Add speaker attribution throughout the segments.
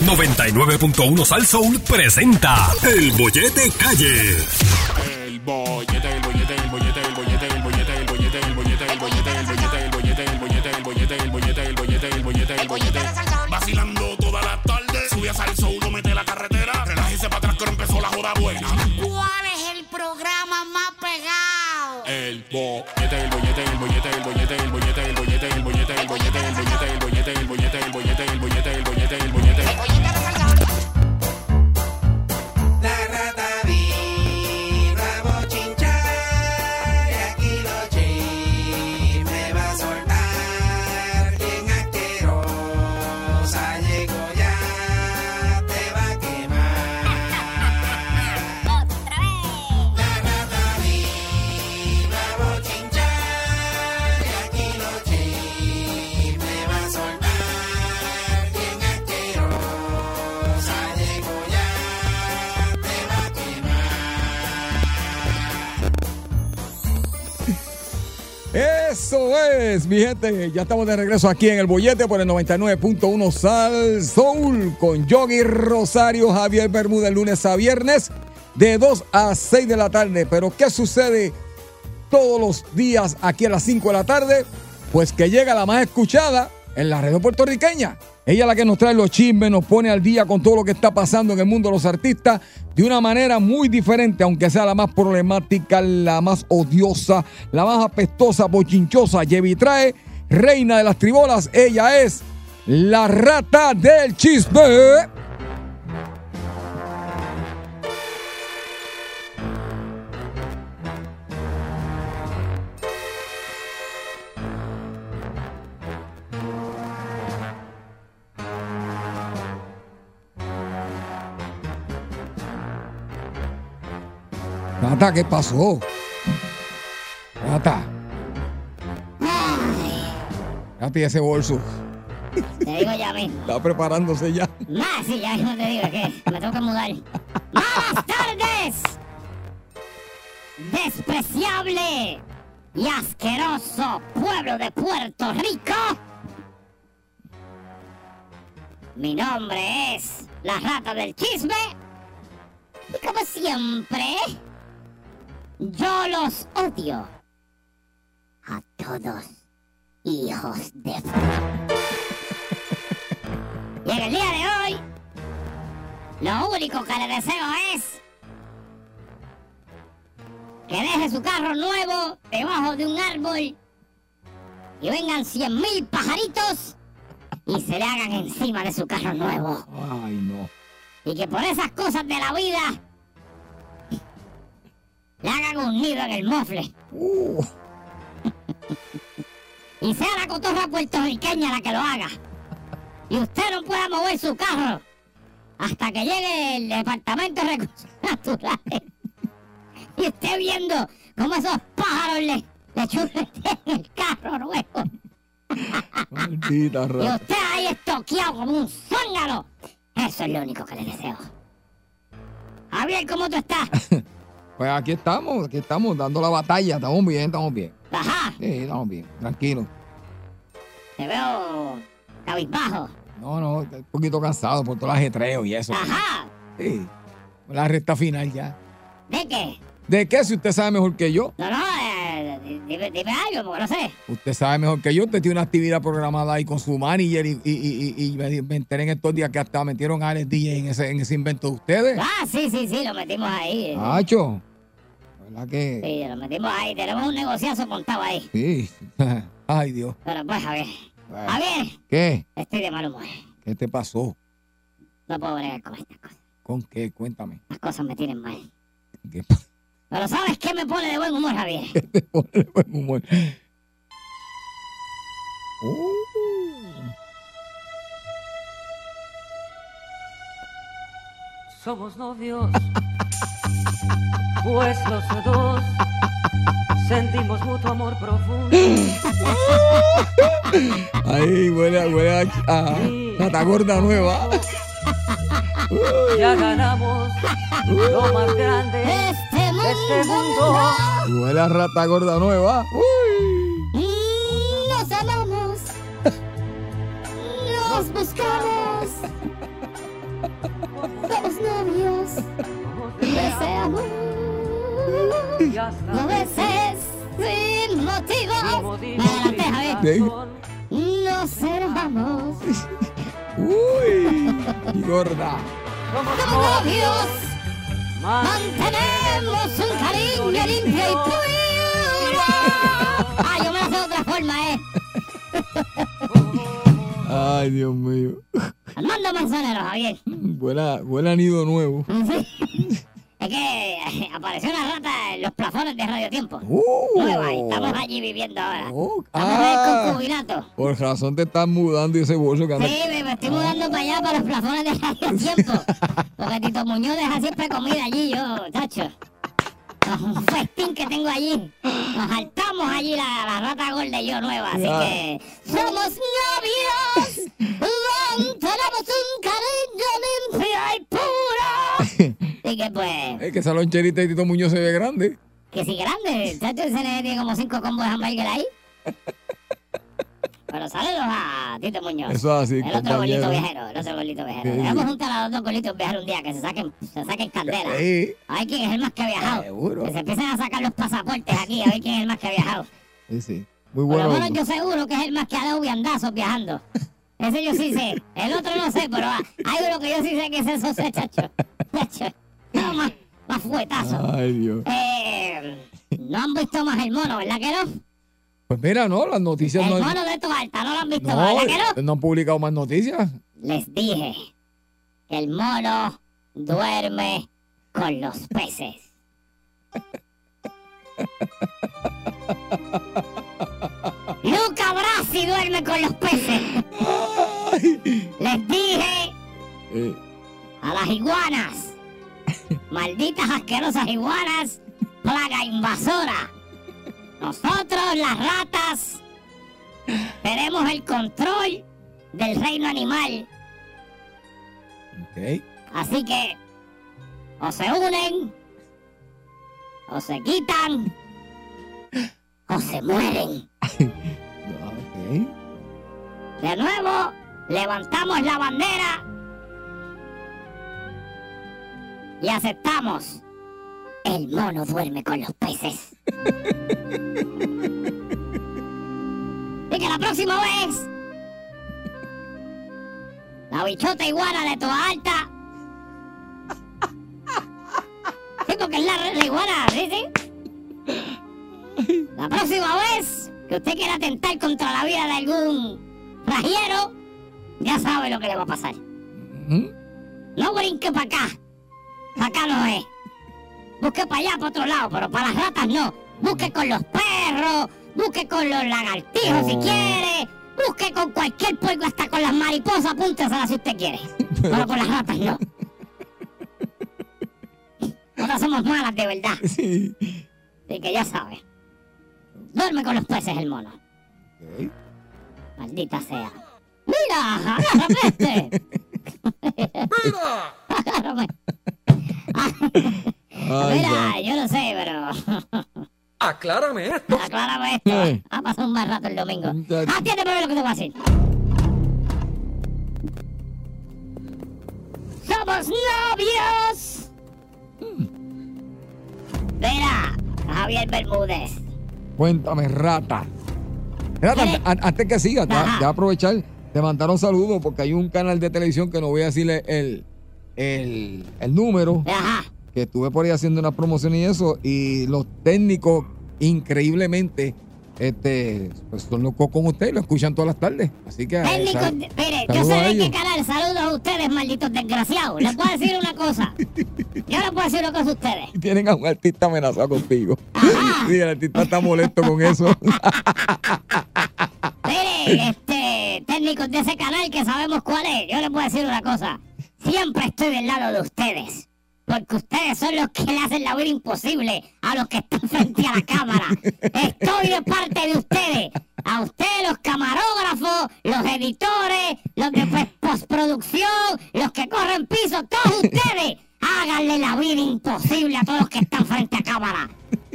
Speaker 1: 99.1 Sal Soul presenta El Bollete Calle.
Speaker 2: El bollete,
Speaker 3: Eso es, mi gente. Ya estamos de regreso aquí en el bollete por el 99.1 Sal Soul con Yogi Rosario, Javier Bermúdez, lunes a viernes, de 2 a 6 de la tarde. Pero, ¿qué sucede todos los días aquí a las 5 de la tarde? Pues que llega la más escuchada en la red puertorriqueña. Ella es la que nos trae los chismes, nos pone al día con todo lo que está pasando en el mundo de los artistas de una manera muy diferente, aunque sea la más problemática, la más odiosa, la más apestosa, bochinchosa. Yevi trae, reina de las tribolas, ella es la rata del chisme. ¿Qué pasó? Rata. Rata y ese bolso.
Speaker 4: Te digo ya mismo.
Speaker 3: Está preparándose ya.
Speaker 4: Más, sí, ya mismo te digo que me tengo que mudar. ¡Buenas tardes! Despreciable y asqueroso pueblo de Puerto Rico. Mi nombre es la rata del chisme. Y como siempre, yo los odio. A todos, hijos de... Y en el día de hoy, lo único que le deseo es que deje su carro nuevo debajo de un árbol y vengan cien mil pajaritos y se le hagan encima de su carro nuevo.
Speaker 3: Ay, no.
Speaker 4: Y que por esas cosas de la vida le hagan un nido en el mofle.
Speaker 3: Uh,
Speaker 4: Y sea la cotorra puertorriqueña la que lo haga. Y usted no pueda mover su carro hasta que llegue el Departamento de Recursos Naturales. Y usted viendo cómo esos pájaros le, le churretean el carro nuevo.
Speaker 3: maldita
Speaker 4: Y
Speaker 3: rata.
Speaker 4: usted ahí estoqueado como un zángano. Eso es lo único que le deseo. Javier, ¿cómo tú estás?
Speaker 3: Pues aquí estamos, aquí estamos dando la batalla. Estamos bien, estamos bien.
Speaker 4: Ajá,
Speaker 3: Sí, estamos bien, tranquilo.
Speaker 4: te veo cabizbajo.
Speaker 3: No, no, estoy un poquito cansado por todo el ajetreo y eso.
Speaker 4: Ajá,
Speaker 3: Sí, la recta final ya.
Speaker 4: ¿de qué?
Speaker 3: ¿De qué? Si usted sabe mejor que yo.
Speaker 4: No, no, eh, di- dime, dime algo, porque no sé.
Speaker 3: Usted sabe mejor que yo. Usted tiene una actividad programada ahí con su manager y, y, y, y- me, me enteré en estos días que hasta metieron a Alex DJ en ese, en ese invento de ustedes.
Speaker 4: Ah, sí, sí, sí, lo metimos ahí.
Speaker 3: Hacho. ¿Verdad que?
Speaker 4: Sí, lo metimos ahí. Tenemos un negociazo montado ahí.
Speaker 3: Sí. Ay, Dios.
Speaker 4: Pero pues, Javier.
Speaker 3: Bueno.
Speaker 4: Javier,
Speaker 3: ¿Qué?
Speaker 4: estoy de mal humor.
Speaker 3: ¿Qué te pasó?
Speaker 4: No puedo bregar con estas cosas.
Speaker 3: ¿Con qué? Cuéntame.
Speaker 4: Las cosas me tienen mal.
Speaker 3: ¿Qué
Speaker 4: Pero ¿sabes qué me pone de buen humor, Javier?
Speaker 3: te pone de buen humor? Oh.
Speaker 5: Somos novios, pues los dos sentimos mutuo amor profundo.
Speaker 3: Ahí huele, huele a, a rata gorda nueva.
Speaker 5: Ya ganamos lo más grande
Speaker 4: Este
Speaker 5: de este mundo.
Speaker 3: Huele a rata gorda nueva. Uy.
Speaker 4: No beses sin motivo. Me adelanté, Javier.
Speaker 3: Sí.
Speaker 4: No cerramos.
Speaker 3: Uy, y gorda.
Speaker 5: Somos
Speaker 4: Como novios mantenemos un cariño limpio y puro. Ah, yo me lo sé de otra forma, ¿eh?
Speaker 3: Ay, Dios mío.
Speaker 4: Armando Manzanero, Javier.
Speaker 3: Buena, buena nido nuevo.
Speaker 4: Sí. Es que apareció una rata en los plafones de Radio Tiempo.
Speaker 3: Uh.
Speaker 4: Nueva, y estamos allí viviendo ahora.
Speaker 3: Oh,
Speaker 4: Estamos en el
Speaker 3: ah.
Speaker 4: concubinato.
Speaker 3: Por razón te estás mudando y ese bolso que anda.
Speaker 4: Sí, me, estoy mudando para allá, para los plafones de Radio Tiempo. Porque Tito Muñoz deja siempre comida allí, yo, tacho. Un festín que tengo allí. Nos saltamos allí la, la rata gorda y yo nueva. Así que somos novios. Tenemos un cariño limpio y que pues,
Speaker 3: Es que esa loncherita de Tito Muñoz se ve grande.
Speaker 4: que si grande. Tacho, ese nene tiene como cinco combos de hamburger ahí. Pero saludos a Tito Muñoz.
Speaker 3: Eso es así,
Speaker 4: El otro golito viajero, el otro golito viajero.
Speaker 3: Sí.
Speaker 4: Vamos a juntar a los dos golitos viajeros un día que se saquen, se saquen candela.
Speaker 3: Sí,
Speaker 4: A ver quién es el más que ha viajado.
Speaker 3: Seguro.
Speaker 4: Que se empiecen a sacar los pasaportes aquí, a ver quién es el más que ha viajado.
Speaker 3: sí, sí. Muy
Speaker 4: Por lo
Speaker 3: bueno.
Speaker 4: menos yo seguro que es el más que ha dado viandazos viajando. Ese yo sí sé. El otro no sé, pero hay uno que yo sí sé que es eso, chacho. Chacho. Fuetazo.
Speaker 3: Ay, Dios.
Speaker 4: Eh, no han visto más el mono, ¿verdad que no?
Speaker 3: Pues mira, no, las noticias
Speaker 4: El
Speaker 3: no,
Speaker 4: mono de tu alta, no lo han visto
Speaker 3: no,
Speaker 4: más, ¿verdad que no?
Speaker 3: no han publicado más noticias.
Speaker 4: Les dije que el mono duerme con los peces. Luca Brasi duerme con los peces. Les dije
Speaker 3: Eh,
Speaker 4: a las iguanas, malditas asquerosas iguanas, plaga invasora. Nosotros, las ratas, tenemos el control del reino animal.
Speaker 3: ok.
Speaker 4: Así que o se unen, o se quitan, o se mueren.
Speaker 3: Ok.
Speaker 4: De nuevo, levantamos la bandera y aceptamos. El mono duerme con los peces. y que la próxima vez, la bichota iguana de toda alta. Sí, porque es la, la iguana, ¿sí, sí? La próxima vez que usted quiera atentar contra la vida de algún rajero, ya sabe lo que le va a pasar. No brinque para acá. Acá no es. Busque para allá, para otro lado, pero para las ratas no. Busque con los perros, busque con los lagartijos si
Speaker 3: Oh.
Speaker 4: quiere, busque con cualquier puerco, hasta con las mariposas, apúntesela si usted quiere. Pero con las ratas no. Nosotras somos malas de verdad.
Speaker 3: Sí.
Speaker 4: Así que ya sabe. Duerme con los peces el mono. Maldita sea. ¡Mira! ¡Agárrame este! ¡Mira! ¡Agárrame!
Speaker 3: Ay,
Speaker 4: Mira, yo no sé, pero...
Speaker 1: Aclárame esto.
Speaker 4: Aclárame esto.
Speaker 3: Eh.
Speaker 4: Va a pasar un mal rato el domingo. Para ver lo que te voy a decir. ¡Somos novios! Mira, Javier Bermúdez.
Speaker 3: Cuéntame, rata. Rata, antes que siga, te,
Speaker 4: Ajá.
Speaker 3: te voy a aprovechar, te mandaron saludos porque hay un canal de televisión que no voy a decirle el, el, el número,
Speaker 4: Ajá.
Speaker 3: que estuve por ahí haciendo una promoción y eso, y los técnicos, increíblemente, este, pues son locos con usted, lo escuchan todas las tardes. Así que. eh,
Speaker 4: Técnicos,
Speaker 3: sal-
Speaker 4: mire, yo sé de qué canal. Saludos a ustedes, malditos desgraciados. Les puedo decir una cosa. Yo les puedo decir una cosa a ustedes.
Speaker 3: Tienen a un artista amenazado contigo.
Speaker 4: Ajá.
Speaker 3: Sí, el artista está molesto con eso.
Speaker 4: Mire, este, técnicos de ese canal que sabemos cuál es. Yo les puedo decir una cosa. Siempre estoy del lado de ustedes. Porque ustedes son los que le hacen la vida imposible a los que están frente a la cámara. Estoy de parte de ustedes. A ustedes, los camarógrafos, los editores, los de pues, postproducción, los que corren piso, todos ustedes. Háganle la vida imposible a todos los que están frente a cámara.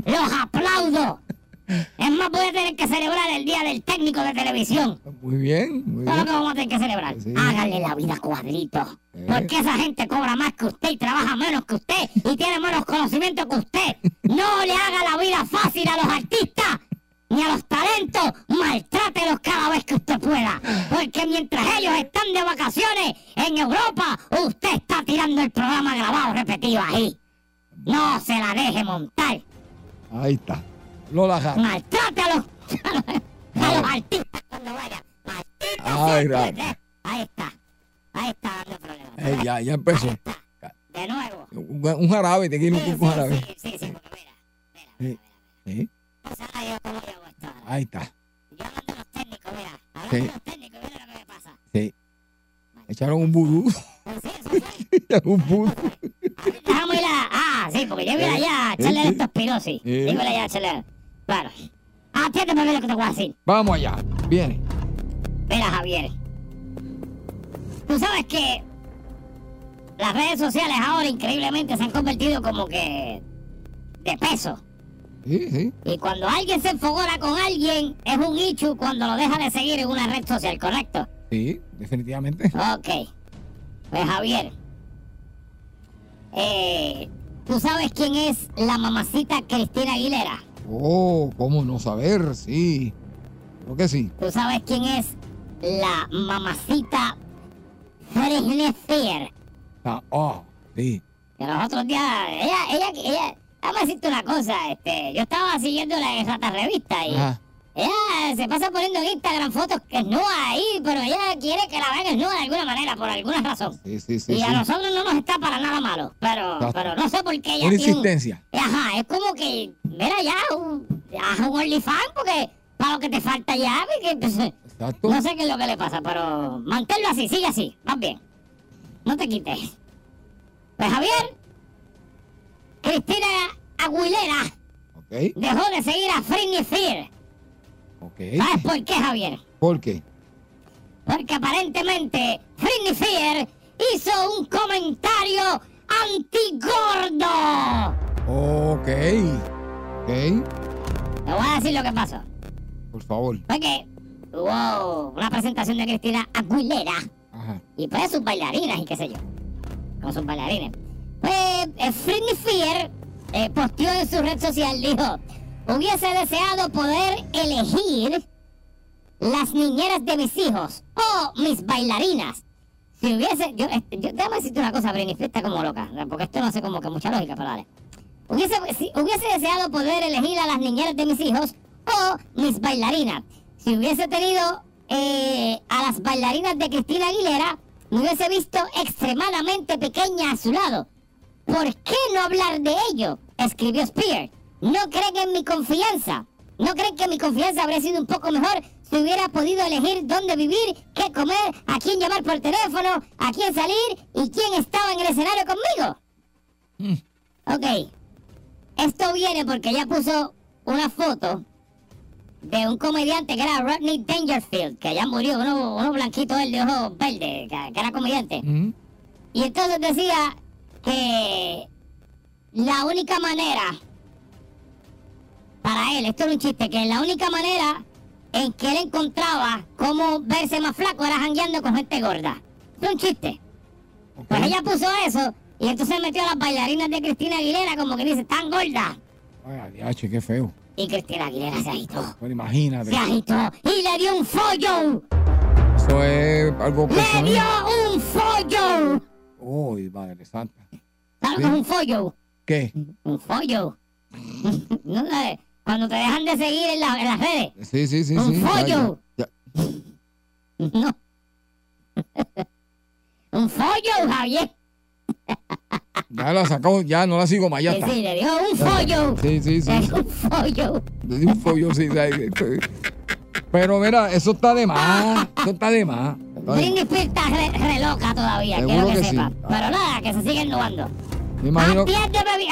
Speaker 4: Los aplaudo. Es más, voy a tener que celebrar el día del técnico de televisión.
Speaker 3: Muy bien, muy
Speaker 4: Todo lo
Speaker 3: bien.
Speaker 4: que vamos a tener que celebrar.
Speaker 3: Sí.
Speaker 4: Hágale la vida cuadrito.
Speaker 3: Eh.
Speaker 4: Porque esa gente cobra más que usted y trabaja menos que usted y tiene menos conocimiento que usted. No le haga la vida fácil a los artistas ni a los talentos. Maltrátelos cada vez que usted pueda. Porque mientras ellos están de vacaciones en Europa, usted está tirando el programa grabado repetido ahí. No se la deje montar.
Speaker 3: Ahí está. Lola Jara.
Speaker 4: Maltrate a los, a los artistas cuando vaya.
Speaker 3: Ay.
Speaker 4: Ahí está. Ahí está dando problemas.
Speaker 3: Eh, ya, ya empezó.
Speaker 4: De nuevo.
Speaker 3: Un, un jarabe, te quiero
Speaker 4: Sí,
Speaker 3: un, jarabe.
Speaker 4: sí, sí, sí, porque mira. Mira,
Speaker 3: Sí. Sí.
Speaker 4: o sea, yo cómo yo hago esto. ahora.
Speaker 3: Ahí está.
Speaker 4: Yo hablando de los técnicos, mira. Hablando
Speaker 3: Sí.
Speaker 4: de los técnicos, mira lo que me pasa.
Speaker 3: Sí. Echaron un vudú.
Speaker 4: Sí, eso fue.
Speaker 3: un vudú.
Speaker 4: Ir a... Ah, sí, porque yo voy a allá a echarle voy a ir allá a echarle... Claro. Atiéndeme bien lo que te voy a decir.
Speaker 3: Vamos allá. Viene.
Speaker 4: Mira, Javier. Tú sabes que las redes sociales ahora increíblemente se han convertido como que de peso.
Speaker 3: Sí, sí.
Speaker 4: Y cuando alguien se enfogona con alguien, es un ichu cuando lo deja de seguir en una red social, ¿correcto?
Speaker 3: Sí, definitivamente.
Speaker 4: Ok. Pues Javier. Eh, ¿Tú sabes quién es la mamacita Cristina Aguilera?
Speaker 3: Oh, ¿cómo no saber? Sí. Creo que sí.
Speaker 4: ¿Tú sabes quién es la mamacita Spears?
Speaker 3: Ah, oh, sí.
Speaker 4: Que los otros días, ella, ella, ella, a decirte una cosa, este, yo estaba siguiéndola en esa revista y
Speaker 3: Ajá.
Speaker 4: Ella se pasa poniendo en Instagram fotos que es nueva ahí, pero ella quiere que la vean nueva de alguna manera, por alguna razón.
Speaker 3: Sí, sí, sí.
Speaker 4: y a nosotros no nos está para nada malo, pero,
Speaker 3: Exacto.
Speaker 4: pero no sé por qué ella
Speaker 3: Una
Speaker 4: un-
Speaker 3: insistencia.
Speaker 4: Ajá, es como que, mira ya, un, ya un OnlyFans, porque para lo que te falta ya, porque, pues,
Speaker 3: Exacto.
Speaker 4: no sé qué es lo que le pasa, pero manténlo así, sigue así, más bien. No te quites. Pues Javier, Cristina Aguilera
Speaker 3: Ok,
Speaker 4: dejó de seguir a Britney Spears. ¿Sabes por qué, Javier?
Speaker 3: ¿Por qué?
Speaker 4: Porque aparentemente Britney Spears hizo un comentario antigordo.
Speaker 3: Ok. Ok.
Speaker 4: Te voy a decir lo que pasó.
Speaker 3: Por favor.
Speaker 4: Fue que hubo una presentación de Cristina Aguilera
Speaker 3: Ajá.
Speaker 4: y pues sus bailarinas y qué sé yo. Con sus bailarines. Pues eh, Britney Spears eh, posteó en su red social, dijo, hubiese deseado poder elegir las niñeras de mis hijos o mis bailarinas. Si hubiese, yo, este, yo déjame decirte una cosa, Spears está como loca, porque esto no hace como que mucha lógica, pero dale. Hubiese deseado poder elegir a las niñeras de mis hijos o mis bailarinas. Si hubiese tenido eh, a las bailarinas de Cristina Aguilera, me hubiese visto extremadamente pequeña a su lado. ¿Por qué no hablar de ello? Escribió Spears. ¿No creen en mi confianza? ¿No creen que mi confianza habría sido un poco mejor si hubiera podido elegir dónde vivir, qué comer, a quién llamar por teléfono, a quién salir y quién estaba en el escenario conmigo? Ok. Esto viene porque ella puso una foto de un comediante que era Rodney Dangerfield, que ya murió, uno, uno blanquito él de ojos verdes, que, que era comediante.
Speaker 3: Ujú.
Speaker 4: Y entonces decía que la única manera para él, esto era un chiste, que la única manera en que él encontraba cómo verse más flaco era jangueando con gente gorda. Es un chiste.
Speaker 3: Ok.
Speaker 4: Pues ella puso eso y entonces metió a las bailarinas de Cristina Aguilera como que dice, están gordas.
Speaker 3: Ay, adiache, qué feo.
Speaker 4: Y Cristina Aguilera se agitó.
Speaker 3: Pero imagínate.
Speaker 4: Se agitó y le dio un follo.
Speaker 3: Eso es algo
Speaker 4: Le dio
Speaker 3: personal.
Speaker 4: un follo.
Speaker 3: Uy, madre santa.
Speaker 4: ¿Sabes es un follo?
Speaker 3: ¿Qué?
Speaker 4: Un follo. no sé, cuando te dejan de seguir en, la- en las redes.
Speaker 3: Sí, sí, sí,
Speaker 4: Un
Speaker 3: sí.
Speaker 4: follo.
Speaker 3: ya, ya.
Speaker 4: No. un follo, Javier.
Speaker 3: Ya la sacó, ya no la sigo más, ya
Speaker 4: Sí,
Speaker 3: está.
Speaker 4: sí, le dio un follo.
Speaker 3: Sí, sí, sí.
Speaker 4: Le un follo.
Speaker 3: Le di un follo, sí, sí. Pero mira, eso está de más. Eso está de más.
Speaker 4: Britney Spears está re, re loca todavía,
Speaker 3: Seguro
Speaker 4: quiero que,
Speaker 3: que sí.
Speaker 4: Pero nada, que se sigue innovando.
Speaker 3: Me imagino.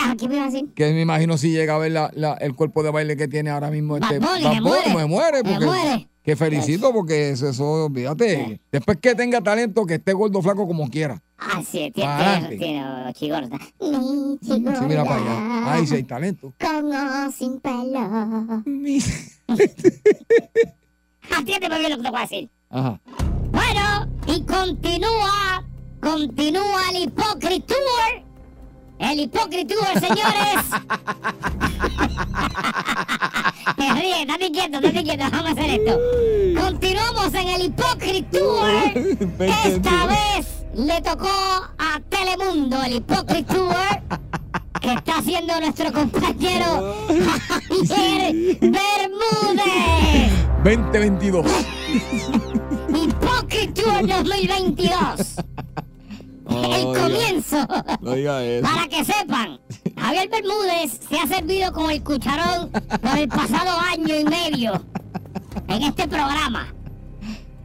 Speaker 4: Ah, ¿qué me iba a decir?
Speaker 3: que me imagino si llega a ver la- la- el cuerpo de baile que tiene ahora mismo este
Speaker 4: Bad Bunny,
Speaker 3: Bad
Speaker 4: me muere.
Speaker 3: me muere,
Speaker 4: Me
Speaker 3: porque
Speaker 4: muere.
Speaker 3: que felicito porque eso, eso, olvídate. Después que tenga talento, que esté gordo flaco como quiera.
Speaker 4: Ah, sí, tiene, tiene, chigorda. Mi
Speaker 3: Sí, mira para allá.
Speaker 4: chigorda.
Speaker 3: Ay, sí hay talento.
Speaker 4: Con o sin pelo.
Speaker 3: Mi-
Speaker 4: Atiéndeme bien lo que te voy a decir.
Speaker 3: Ajá.
Speaker 4: Bueno, y continúa, continúa el Tour. El Hypocrite Tour, señores. Te ríes, estate quieto, estate quieto, vamos a hacer esto. Continuamos en el Hypocrite Tour. Esta vez le tocó a Telemundo el Hypocrite Tour. Que está haciendo nuestro compañero Javier Bermúdez.
Speaker 3: 2022.
Speaker 4: Hypocrite Tour 2022. El comienzo.
Speaker 3: No diga eso.
Speaker 4: Para que sepan, Javier Bermúdez se ha servido con el cucharón por el pasado año y medio en este programa.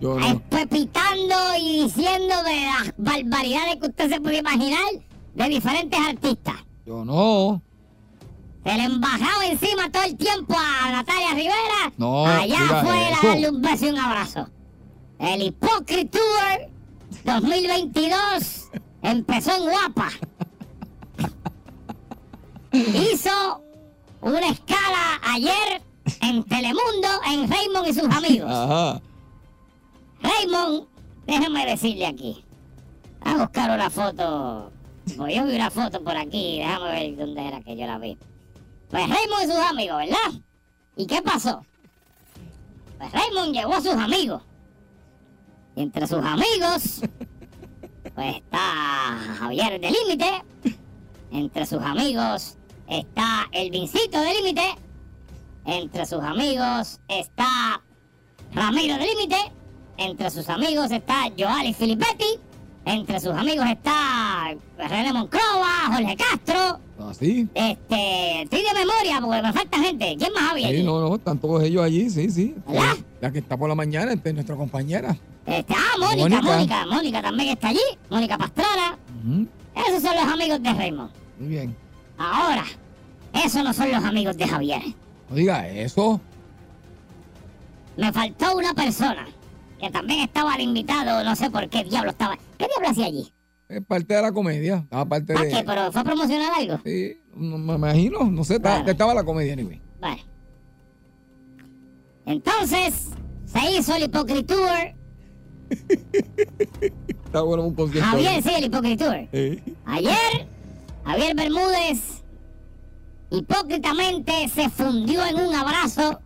Speaker 3: Yo no.
Speaker 4: Espepitando y diciendo de las barbaridades que usted se puede imaginar de diferentes artistas.
Speaker 3: Yo no.
Speaker 4: Se le embajaba encima todo el tiempo a Natalia Rivera.
Speaker 3: No,
Speaker 4: Allá afuera
Speaker 3: eso.
Speaker 4: darle un beso y un abrazo. El Hypocrite Tour 2022 empezó en Guapa. Hizo una escala ayer en Telemundo en Raymond y sus amigos.
Speaker 3: Ajá.
Speaker 4: Raymond, déjame decirle aquí. A buscar una foto. Pues yo vi una foto por aquí. Déjame ver dónde era que yo la vi. Pues Raymond y sus amigos, ¿verdad? ¿Y qué pasó? Pues Raymond llevó a sus amigos. Y entre sus amigos, pues está Javier de Límite. Entre sus amigos está el Vincito de Límite. Entre sus amigos está Ramiro de Límite. Entre sus amigos está Joali Filippetti. Entre sus amigos está René Monclova, Jorge Castro.
Speaker 3: Así.
Speaker 4: Este, estoy de memoria porque me falta gente. ¿Quién más había?
Speaker 3: Sí,
Speaker 4: allí?
Speaker 3: no, no, están todos ellos allí, sí, sí.
Speaker 4: ¿Verdad?
Speaker 3: La que está por la mañana, este, nuestra compañera.
Speaker 4: Este, ah, Mónica,
Speaker 3: Mónica.
Speaker 4: Mónica, también está allí. Mónica Pastrana. Esos son los amigos de Raymond.
Speaker 3: Muy bien.
Speaker 4: Ahora, esos no son los amigos de Javier.
Speaker 3: No diga eso.
Speaker 4: Me faltó una persona que también estaba de invitado, no sé por qué diablo estaba. ¿Qué diablo hacía allí?
Speaker 3: Es parte de la comedia. Estaba parte
Speaker 4: ¿Para qué?
Speaker 3: de.
Speaker 4: ¿Pero fue a promocionar algo?
Speaker 3: Sí, no me imagino. No sé, estaba, estaba la comedia, anyway.
Speaker 4: Vale. Entonces, se hizo el Hypocrite Tour.
Speaker 3: Está bueno un concierto.
Speaker 4: Javier, sí, el Hypocrite Tour.
Speaker 3: Sí.
Speaker 4: Ayer, Javier Bermúdez hipócritamente se fundió en un abrazo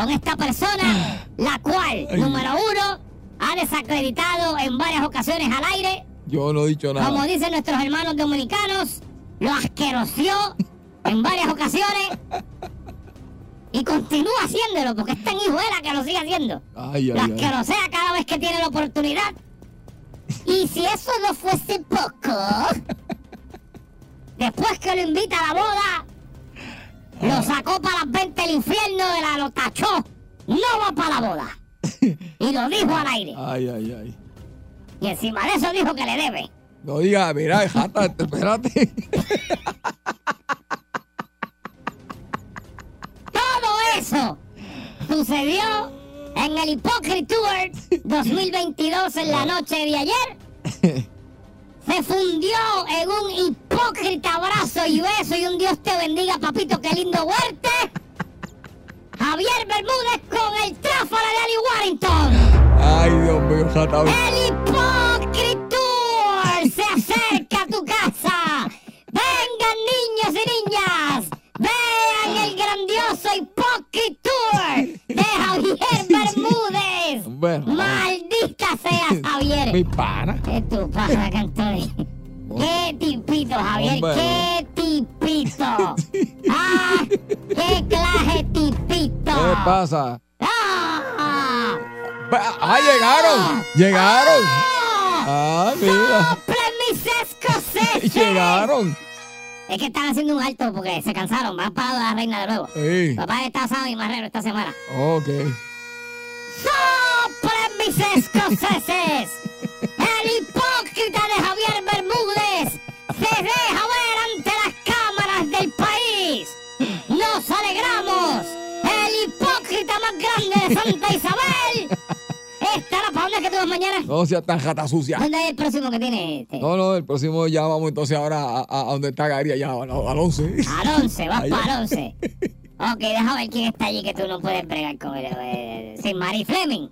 Speaker 4: con esta persona, la cual,
Speaker 3: Ay.
Speaker 4: número uno, ha desacreditado en varias ocasiones al aire,
Speaker 3: Yo no he dicho nada.
Speaker 4: como dicen nuestros hermanos dominicanos, lo asquerosió en varias ocasiones y continúa haciéndolo porque es tan hijuela que lo sigue haciendo.
Speaker 3: Ay,
Speaker 4: Lo
Speaker 3: ay, ay.
Speaker 4: asquerosea cada vez que tiene la oportunidad. Y si eso no fuese poco, después que lo invita a la boda, lo sacó para las 20 del infierno, de la, lo tachó. No va para la boda. Y lo dijo al aire.
Speaker 3: Ay, ay, ay.
Speaker 4: Y encima de eso dijo que le debe.
Speaker 3: No diga, mira, jata, espérate.
Speaker 4: Todo eso sucedió en el Hypocrite Tour 2022 en la noche de ayer. Se fundió en un hipócrita abrazo y beso y un Dios te bendiga, papito, qué lindo verte. Javier Bermúdez con el tráfala de Ali Warrington.
Speaker 3: Ay, Dios mío, jata.
Speaker 4: El Hypocrite Tour se acerca a tu casa. Vengan niños y niñas. Vean el grandioso Hypocrite Tour de Javier Bermúdez.
Speaker 3: Bueno.
Speaker 4: Maldita sea Javier.
Speaker 3: Mi pana.
Speaker 4: ¿Qué tú pasa, Cantori? ¿Qué tipito, Javier?
Speaker 3: Hombre.
Speaker 4: ¿Qué tipito? ¡Ah! ¡Qué clase tipito!
Speaker 3: ¿Qué pasa?
Speaker 4: ¡Ah!
Speaker 3: ¡Ah, llegaron! ¡Llegaron!
Speaker 4: ¡Ah!
Speaker 3: ¡Ah, mira!
Speaker 4: ¡Soplen mis escoceses!
Speaker 3: ¡Llegaron!
Speaker 4: Es que están haciendo un alto porque se cansaron. Van para la reina de nuevo.
Speaker 3: Sí.
Speaker 4: Papá está asado y marrero esta semana.
Speaker 3: Ok.
Speaker 4: ¡Soplen mis escoceses! El hipócrita de Santa Isabel. Estará para dónde que tú vas mañana.
Speaker 3: No seas tan jata sucia.
Speaker 4: ¿Dónde es el próximo que tiene? Este?
Speaker 3: No, no, el próximo ya vamos entonces ahora a, a- a donde está Gary, allá al, al 11.
Speaker 4: Al 11, vas para el 11. Ok, déjame ver quién está allí que tú no puedes bregar con él. eh, sin Mari Fleming.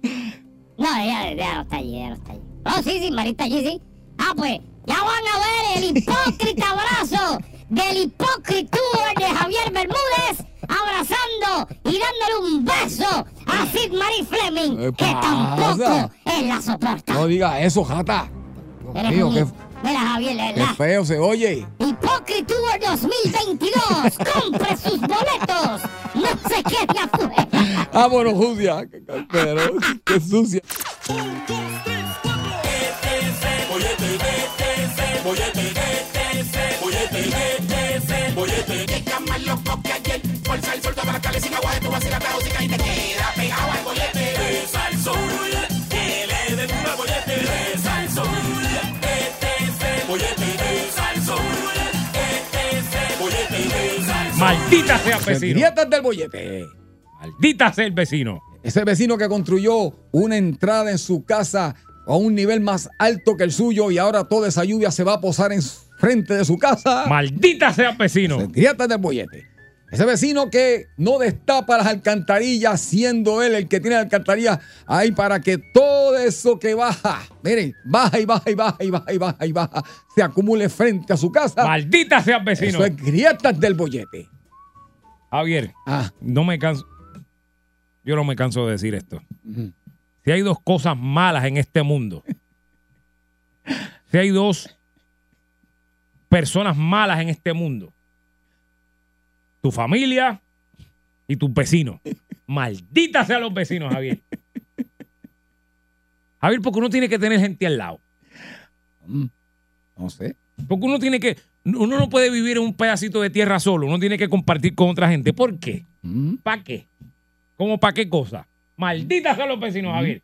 Speaker 4: No, ya, ya no está allí, ya no está allí. Oh, sí, sí, Mari está allí, sí. Ah, pues, ya van a ver el hipócrita abrazo del hipócrita de Javier Bermúdez abrazando y dándole un beso a Sid Marie Fleming,
Speaker 3: ¿Qué
Speaker 4: que tampoco él la soporta.
Speaker 3: No diga eso, jata. Dios mío, qué,
Speaker 4: Mira, Javier,
Speaker 3: qué feo se oye.
Speaker 4: Hipócritour 2022. Compre sus boletos. No se quede afuera.
Speaker 3: Vámonos, sucia. Qué cartero, qué sucia.
Speaker 2: Sol, toma sin agua, queda pegado al bollete. Que le den bollete. Este es el bollete. Este es el bollete.
Speaker 6: Maldita sea vecino.
Speaker 3: Grietas del bollete.
Speaker 6: Maldita sea el vecino.
Speaker 3: Ese vecino que construyó una entrada en su casa a un nivel más alto que el suyo y ahora toda esa lluvia se va a posar en frente de su casa.
Speaker 6: Maldita sea el vecino.
Speaker 3: Grietas del bollete. Ese vecino que no destapa las alcantarillas, siendo él el que tiene la alcantarilla ahí para que todo eso que baja, miren, baja y baja y baja y baja y baja y baja, se acumule frente a su casa.
Speaker 6: Maldita sea el vecino.
Speaker 3: Eso es grietas del bollete.
Speaker 6: Javier,
Speaker 3: Ah,
Speaker 6: no me canso. Yo no me canso de decir esto. Si hay dos cosas malas en este mundo, si hay dos personas malas en este mundo, tu familia y tus vecinos. Maldita sean los vecinos, Javier. Javier, porque uno tiene que tener gente al lado.
Speaker 3: mm, no sé.
Speaker 6: Porque uno tiene que. Uno no puede vivir en un pedacito de tierra solo. Uno tiene que compartir con otra gente. ¿Por qué?
Speaker 3: Mm.
Speaker 6: ¿Para qué? ¿Cómo para qué cosa? Malditas sean los vecinos, Javier.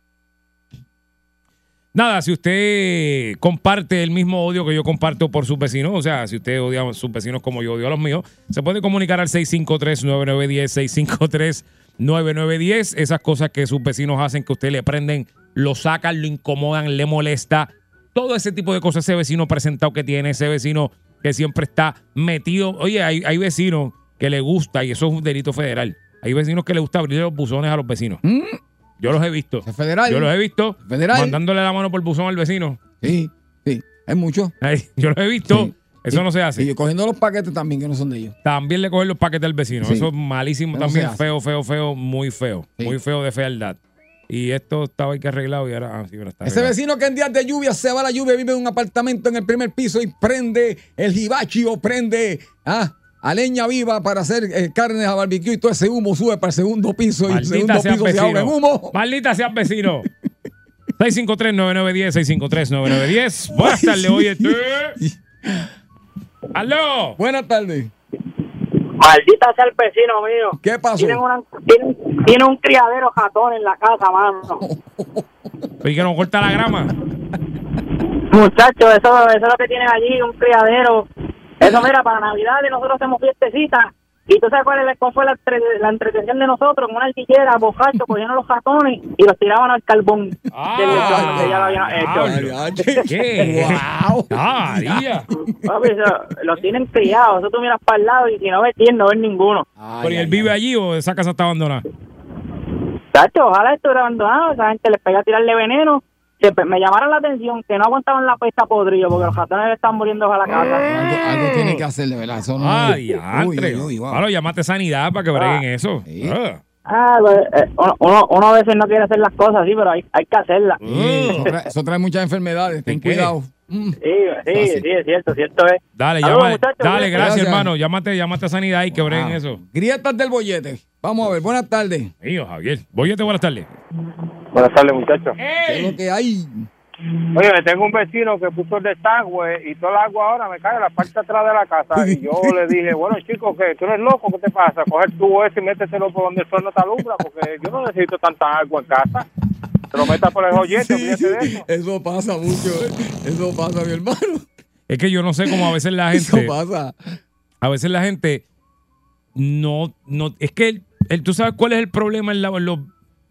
Speaker 6: Nada, si usted comparte el mismo odio que yo comparto por sus vecinos, o sea, si usted odia a sus vecinos como yo odio a los míos, se puede comunicar al 653-9910, 653-9910. Esas cosas que sus vecinos hacen, que usted le prenden, lo sacan, lo incomodan, le molesta. Todo ese tipo de cosas, ese vecino presentado que tiene, ese vecino que siempre está metido. Oye, hay, hay vecinos que le gusta, y eso es un delito federal. Hay vecinos que le gusta abrir los buzones a los vecinos.
Speaker 3: Mm,
Speaker 6: Yo los he visto.
Speaker 3: ¿Es federal?
Speaker 6: Yo los he visto
Speaker 3: Federal.
Speaker 6: mandándole la mano por el buzón al vecino.
Speaker 3: Sí, sí. Es mucho.
Speaker 6: Ay, yo los he visto.
Speaker 3: Sí.
Speaker 6: Eso
Speaker 3: Y-
Speaker 6: no se hace.
Speaker 3: Y cogiendo los paquetes también que no son de ellos.
Speaker 6: También le cogen los paquetes al vecino.
Speaker 3: Sí.
Speaker 6: Eso es malísimo también. Feo, feo, feo. Muy feo.
Speaker 3: Sí.
Speaker 6: Muy feo de fealdad. Y esto estaba ahí que arreglado y ahora. Ah, sí, pero está
Speaker 3: Ese vecino que en días de lluvia se va a la lluvia, vive en un apartamento en el primer piso y prende el hibachi o prende ah, a leña viva para hacer eh, carnes a barbecue y todo ese humo sube para el segundo piso y el
Speaker 6: Maldita
Speaker 3: segundo
Speaker 6: sea
Speaker 3: piso se ahoga en
Speaker 6: vecino.
Speaker 3: humo.
Speaker 6: Maldita sea vecino. 653-9910, 653-9910. Buenas tardes, oye. tú. ¡Aló!
Speaker 3: Buenas tardes.
Speaker 7: Maldita sea el vecino mío.
Speaker 3: ¿Qué pasó?
Speaker 7: Tienen, una, tienen, tienen un criadero jatón en la casa, mano.
Speaker 6: ¿Y que no corta la grama?
Speaker 7: Muchachos, eso, eso es lo que tienen allí, un criadero. Eso, mira, para Navidad nosotros hacemos fiestecita. Y tú sabes cuál, es, cuál fue la, la entretención de nosotros, con una artillera, bojachos, cogían los jatones y los tiraban al carbón.
Speaker 6: Ah,
Speaker 7: que ya lo habían hecho.
Speaker 6: diablo. ¿Qué?
Speaker 3: Wow.
Speaker 6: Ah, María.
Speaker 7: Papi, eso, los tienen criados. Eso tú miras para el lado y si no ves 10, no ves ninguno.
Speaker 6: ¿Pero y él vive allí o esa casa está abandonada?
Speaker 7: Tacho, ojalá estuviera abandonado, esa gente les pega a tirarle veneno. Me llamaron la atención que no aguantaban la pesta podrido porque los ratones le están muriendo a la casa.
Speaker 3: Algo, algo tiene que hacer, de verdad. Eso no
Speaker 6: Ah,
Speaker 3: uy, uy, wow.
Speaker 6: Claro, llámate sanidad para que breguen eso.
Speaker 3: Sí.
Speaker 6: Ah.
Speaker 7: Ah, pues, eh, uno, uno, a veces no quiere hacer las cosas así, pero hay, hay que hacerlas.
Speaker 3: Sí, eso, trae, eso trae muchas enfermedades. Ten cuidado. Mm.
Speaker 7: Sí, sí,
Speaker 3: Fácil.
Speaker 7: sí, es cierto, cierto es.
Speaker 6: Dale,
Speaker 7: Saludos,
Speaker 6: llama,
Speaker 7: muchachos,
Speaker 6: dale,
Speaker 7: cuídense.
Speaker 6: gracias,
Speaker 3: Gracias.
Speaker 6: hermano. Llámate, llámate a sanidad y que breguen
Speaker 3: Ah,
Speaker 6: eso.
Speaker 3: Grietas del bollete. Vamos a ver. Buenas tardes.
Speaker 6: Mío, Javier. Voyete, buenas tardes.
Speaker 7: Buenas tardes, muchachos.
Speaker 3: ¿Qué es lo que hay?
Speaker 7: Oye, tengo un vecino que puso el desagüe y toda el agua ahora me cae en la parte de atrás de la casa. Y yo le dije, bueno, chico, que tú eres loco, ¿qué te pasa? Coge el tubo ese y méteselo por donde el sol no te alumbra, porque yo no necesito tanta agua en casa. Te lo metas por el joyete, de eso.
Speaker 3: Eso pasa mucho. ¿eh? Eso pasa, mi hermano.
Speaker 6: Es que yo no sé cómo a veces la
Speaker 3: Eso
Speaker 6: gente.
Speaker 3: pasa.
Speaker 6: A veces la gente no. no es que el, el- tú sabes cuál es el problema en, la- en los,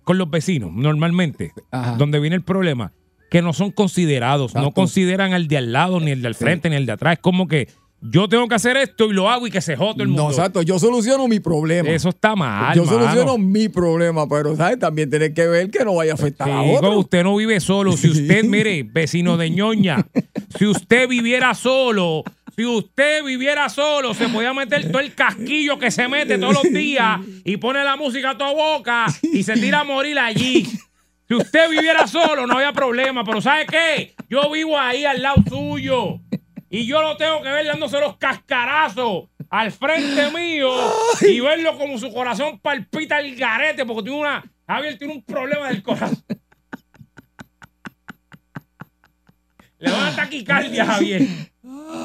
Speaker 6: con los vecinos, normalmente,
Speaker 3: Ajá.
Speaker 6: donde viene el problema, que no son considerados, no consideran al de al lado, ni el de al frente, ni el de atrás. Es como que yo tengo que hacer esto y lo hago y que se jote el mundo.
Speaker 3: No, exacto, yo soluciono mi problema.
Speaker 6: Eso está mal.
Speaker 3: yo
Speaker 6: mano.
Speaker 3: soluciono mi problema, pero ¿sabes? también tiene que ver que no vaya a afectar a otro.
Speaker 6: usted no vive solo. Si usted, mire, vecino de ñoña, si usted viviera solo, si usted viviera solo, se podía meter todo el casquillo que se mete todos los días y pone la música a toda boca y se tira a morir allí. Si usted viviera solo, no había problema. Pero ¿sabe qué? Yo vivo ahí al lado suyo. Y yo lo tengo que ver dándose los cascarazos al frente mío y verlo como su corazón palpita el garete porque tiene una. Javier tiene un problema del corazón. Le da una taquicardia, Javier.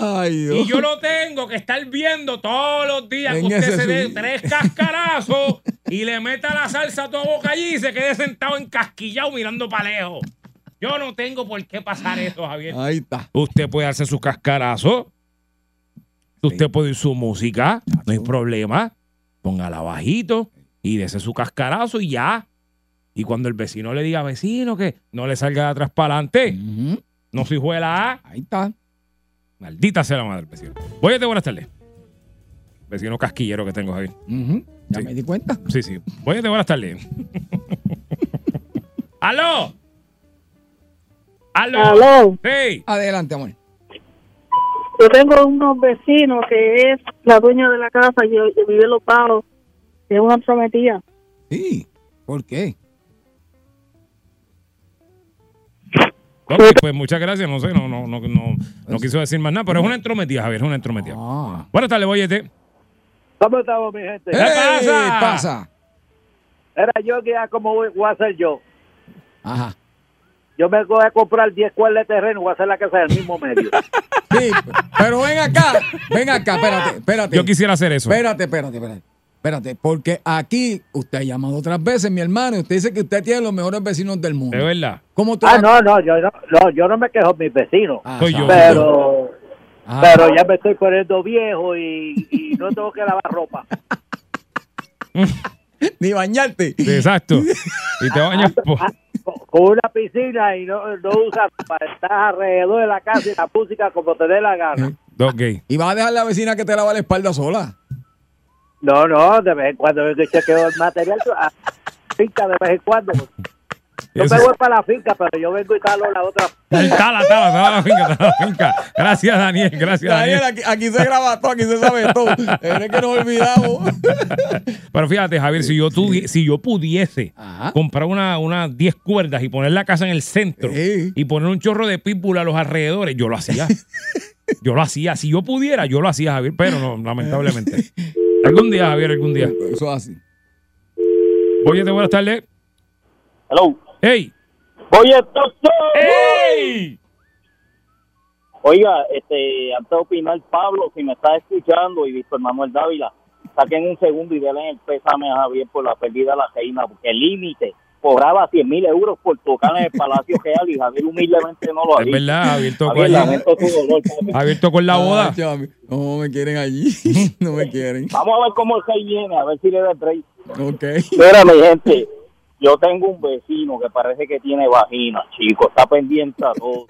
Speaker 3: Ay, Dios.
Speaker 6: Y yo lo tengo que estar viendo todos los días que usted se dé tres cascarazos y le meta la salsa a toda boca allí y se quede sentado encasquillado mirando para lejos. Yo no tengo por qué pasar eso, Javier.
Speaker 3: Ahí está.
Speaker 6: Usted puede hacer sus cascarazos. Usted puede ir su música. No hay problema. Póngala bajito y dese su cascarazo y ya. Y cuando el vecino le diga, vecino, que no le salga de atrás para adelante. No soy juela A.
Speaker 3: Ahí está.
Speaker 6: Maldita sea la madre vecino. Voy a buenas tardes. Vecino casquillero que tengo.
Speaker 3: Ujú. Ya
Speaker 6: Sí.
Speaker 3: me di cuenta.
Speaker 6: Sí, sí. Voy a buenas tardes. ¡Aló! ¡Aló!
Speaker 8: Aló,
Speaker 6: Sí.
Speaker 3: Adelante, amor.
Speaker 8: yo tengo unos vecinos que es la dueña de la casa y vive en los pagos, que es una prometida.
Speaker 3: Sí. ¿Por qué?
Speaker 6: Ok, pues muchas gracias. No sé, no, no, no, no, no quiso decir más nada, pero es una entrometida, Javier, es una entrometida.
Speaker 3: Ah.
Speaker 6: Buenas tardes, Boyete.
Speaker 9: ¿Cómo estamos, mi gente?
Speaker 6: ¿Qué pasa?
Speaker 3: pasa?
Speaker 9: Era yo que ya como voy, voy a hacer yo.
Speaker 3: Ajá.
Speaker 9: Yo me voy a comprar 10 cuerdas de terreno, voy a hacer la casa del mismo medio.
Speaker 3: Sí, pero ven acá. Ven acá, espérate, espérate.
Speaker 6: Yo quisiera hacer eso.
Speaker 3: Espérate, espérate, espérate. Espérate, porque aquí usted ha llamado otras veces, mi hermano, y usted dice que usted tiene los mejores vecinos del mundo.
Speaker 6: De verdad.
Speaker 3: ¿Cómo tú
Speaker 9: ah, no, no, yo no, no, yo no me quejo de mis vecinos.
Speaker 3: Ah,
Speaker 6: Soy yo.
Speaker 9: pero,
Speaker 3: Ah.
Speaker 9: pero ya me estoy poniendo viejo y, y no tengo que lavar ropa.
Speaker 3: Ni bañarte.
Speaker 6: Exacto. Y te bañas.
Speaker 9: Ah, con una piscina y no, no usas para estar alrededor de la casa y la música como te dé la gana.
Speaker 6: Ok.
Speaker 3: Y vas a dejar la vecina que te lava la espalda sola.
Speaker 9: No, no, de vez en cuando y chequeo el material a finca de vez en cuando. Yo
Speaker 6: Eso
Speaker 9: me voy para la finca, pero yo vengo y calo la otra.
Speaker 6: Tala, tala, tala la finca, tala la finca. Gracias, Daniel. Gracias,
Speaker 3: Daniel,
Speaker 6: Daniel.
Speaker 3: aquí, aquí se graba todo, aquí se sabe todo. Es que nos olvidamos.
Speaker 6: Pero fíjate, Javier, si yo, tuvie- si yo pudiese
Speaker 3: Ajá.
Speaker 6: comprar una- unas 10 cuerdas y poner la casa en el centro
Speaker 3: Sí.
Speaker 6: y poner un chorro de pitbull a los alrededores, yo lo hacía. Yo lo hacía. Si yo pudiera, yo lo hacía, Javier, pero no, lamentablemente. Algún día, Javier, algún día.
Speaker 3: Eso es así.
Speaker 6: Oye, buenas tardes.
Speaker 9: Hello.
Speaker 6: ¡Ey!
Speaker 9: Oye, doctor.
Speaker 6: ¡Ey!
Speaker 9: Oiga, este, antes de opinar, Pablo, si me está escuchando, y Víctor Manuel Dávila, saquen un segundo y denle el pésame a Javier por la pérdida de la reina, porque el límite cobraba 100 mil euros por tocar en el Palacio Real y Javier humildemente no lo ha
Speaker 6: Es verdad, Javier tocó
Speaker 9: Javier, tu dolor.
Speaker 6: Javier tocó en la boda.
Speaker 3: No me quieren allí. No me quieren.
Speaker 9: Vamos a ver cómo el rey viene, a ver si le da el rey.
Speaker 3: Ok.
Speaker 9: Mira, mi gente, yo tengo un vecino que parece que tiene vagina, chico, está pendiente a todo.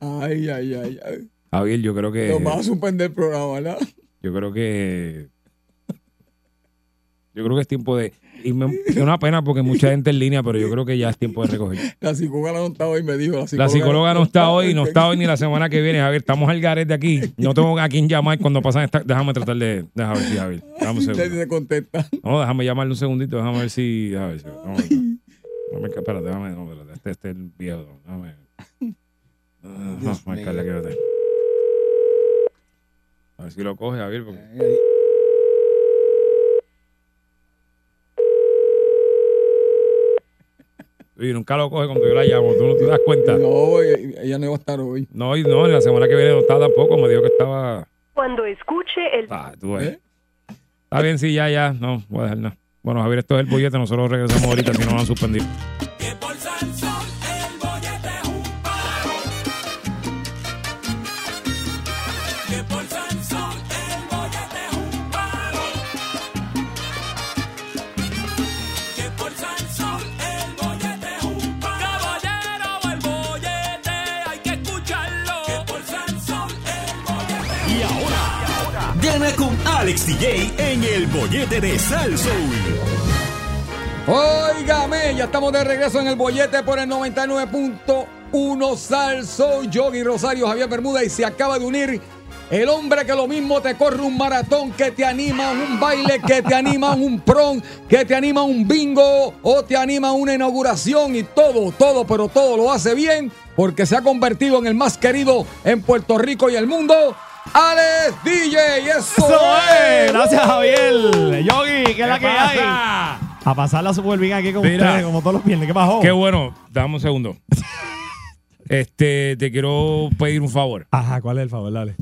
Speaker 3: Ay, ay, ay, ay.
Speaker 6: Javier, yo creo que.
Speaker 3: Nos va a suspender el programa, ¿verdad?
Speaker 6: Yo creo que. Yo creo que es tiempo de. Y me es una pena porque mucha gente en línea, pero yo creo que ya es tiempo de recoger.
Speaker 3: La psicóloga no está hoy, me dijo. La psicóloga,
Speaker 6: La psicóloga no está hoy, no está hoy ni la semana que viene. Javier, estamos al garete aquí. No tengo a quién llamar cuando pasan esta. Déjame tratar de. Déjame ver si, Javier. Segundo.
Speaker 3: se contesta.
Speaker 6: No, déjame llamarle un segundito. Déjame ver si. Déjame ver si. A ver. Déjame, espérate, déjame. No, espérate. Este, este es el viejo. Déjame.
Speaker 3: Dios
Speaker 6: marcarle espérate. A ver si lo coge, Javier. Porque... Y nunca lo coge cuando yo la llamo. Tú no te das cuenta.
Speaker 3: No, ella no iba a estar hoy.
Speaker 6: No, y no, y la semana que viene no estaba tampoco. Me dijo que estaba.
Speaker 10: Cuando escuche el
Speaker 6: Ah, tú.
Speaker 3: ¿Eh?
Speaker 6: Está bien, sí, ya, ya. No, voy a dejar nada. Bueno, Javier, esto es el bollete. Nosotros regresamos ahorita si no nos van a
Speaker 1: DJ en el bollete de Sal Soul.
Speaker 3: Óigame, ya estamos de regreso en el bollete por el 99.1 Salso, Yogi Rosario, Javier Bermuda y se acaba de unir el hombre que lo mismo te corre un maratón, que te anima un baile, que te anima un prom, que te anima un bingo o te anima una inauguración y todo, todo, pero todo lo hace bien porque se ha convertido en el más querido en Puerto Rico y el mundo. Alex DJ, eso,
Speaker 10: Eso es. Gracias, Javier. Yogi, ¿qué es la que hay?
Speaker 6: pasa?
Speaker 10: A pasarla súper bien aquí con
Speaker 6: Mira.
Speaker 10: ustedes, como todos los viernes. ¿Qué pasó?
Speaker 6: Qué bueno. Dame un segundo. Este, te quiero pedir un favor.
Speaker 10: Ajá, ¿cuál es el favor? Dale.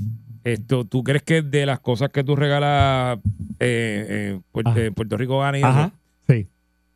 Speaker 6: Esto, ¿tú crees que de las cosas que tú regalas eh, eh, eh, Puerto Rico gana y eso,
Speaker 10: Ajá, sí.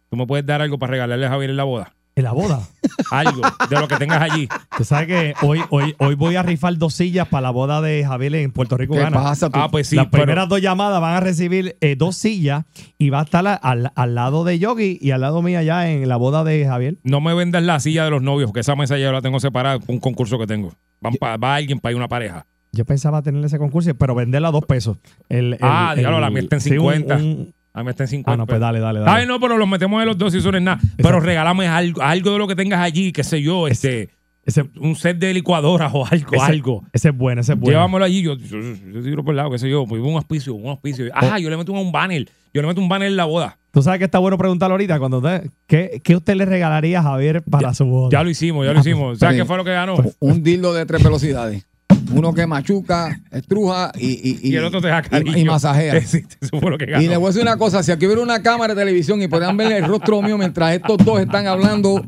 Speaker 6: tú me puedes dar algo para regalarle a Javier en la boda?
Speaker 10: En la boda.
Speaker 6: Algo de lo que tengas allí.
Speaker 10: Tú sabes que hoy, hoy, hoy voy a rifar dos sillas para la boda de Javier en Puerto Rico.
Speaker 3: ¿Qué
Speaker 10: Gana.
Speaker 3: pasa tú?
Speaker 6: Ah, pues sí.
Speaker 10: Las
Speaker 6: pero-
Speaker 10: primeras dos llamadas van a recibir eh, dos sillas y va a estar al, al lado de Yogi y al lado mío allá en la boda de Javier.
Speaker 6: no me vendas la silla de los novios, porque esa mesa ya la tengo separada con un concurso que tengo. Van pa- va alguien para ir una pareja.
Speaker 10: Yo pensaba tener ese concurso, pero venderla a dos pesos. El, el-
Speaker 6: Ah,
Speaker 10: el-
Speaker 6: diablo, la mía está en
Speaker 10: sí, un-
Speaker 6: 50.
Speaker 10: un-
Speaker 6: A mí está en 50.
Speaker 10: ah, no, pues dale, dale,
Speaker 6: Ay,
Speaker 10: dale.
Speaker 6: no, pero los metemos de los dos y eso no es nada. Pero regálame algo, algo de lo que tengas allí, qué sé yo, este,
Speaker 10: Ese,
Speaker 6: un set de licuadoras o algo,
Speaker 10: ese-
Speaker 6: algo.
Speaker 10: ese es bueno, ese es bueno.
Speaker 6: Llévamelo allí, yo, yo, yo, yo tiro por el lado, qué sé yo, pues un auspicio, un auspicio. Ah, yo le meto un banner, yo le meto un banner en la boda.
Speaker 10: Tú sabes que está bueno preguntarlo ahorita. cuando usted- ¿qué, ¿Qué usted le regalaría a Javier para su boda?
Speaker 6: Ya lo hicimos, ya lo hicimos. ¿Sabes
Speaker 3: Sí.
Speaker 6: qué fue lo que ganó?
Speaker 3: Un dildo de tres velocidades. Uno que machuca, estruja y, y,
Speaker 6: Y el otro te da cariño.
Speaker 3: y masajea.
Speaker 6: Sí, eso fue lo que ganó.
Speaker 3: Y le voy a decir una cosa, si aquí hubiera una cámara de televisión y podrían ver el rostro mío mientras estos dos están hablando,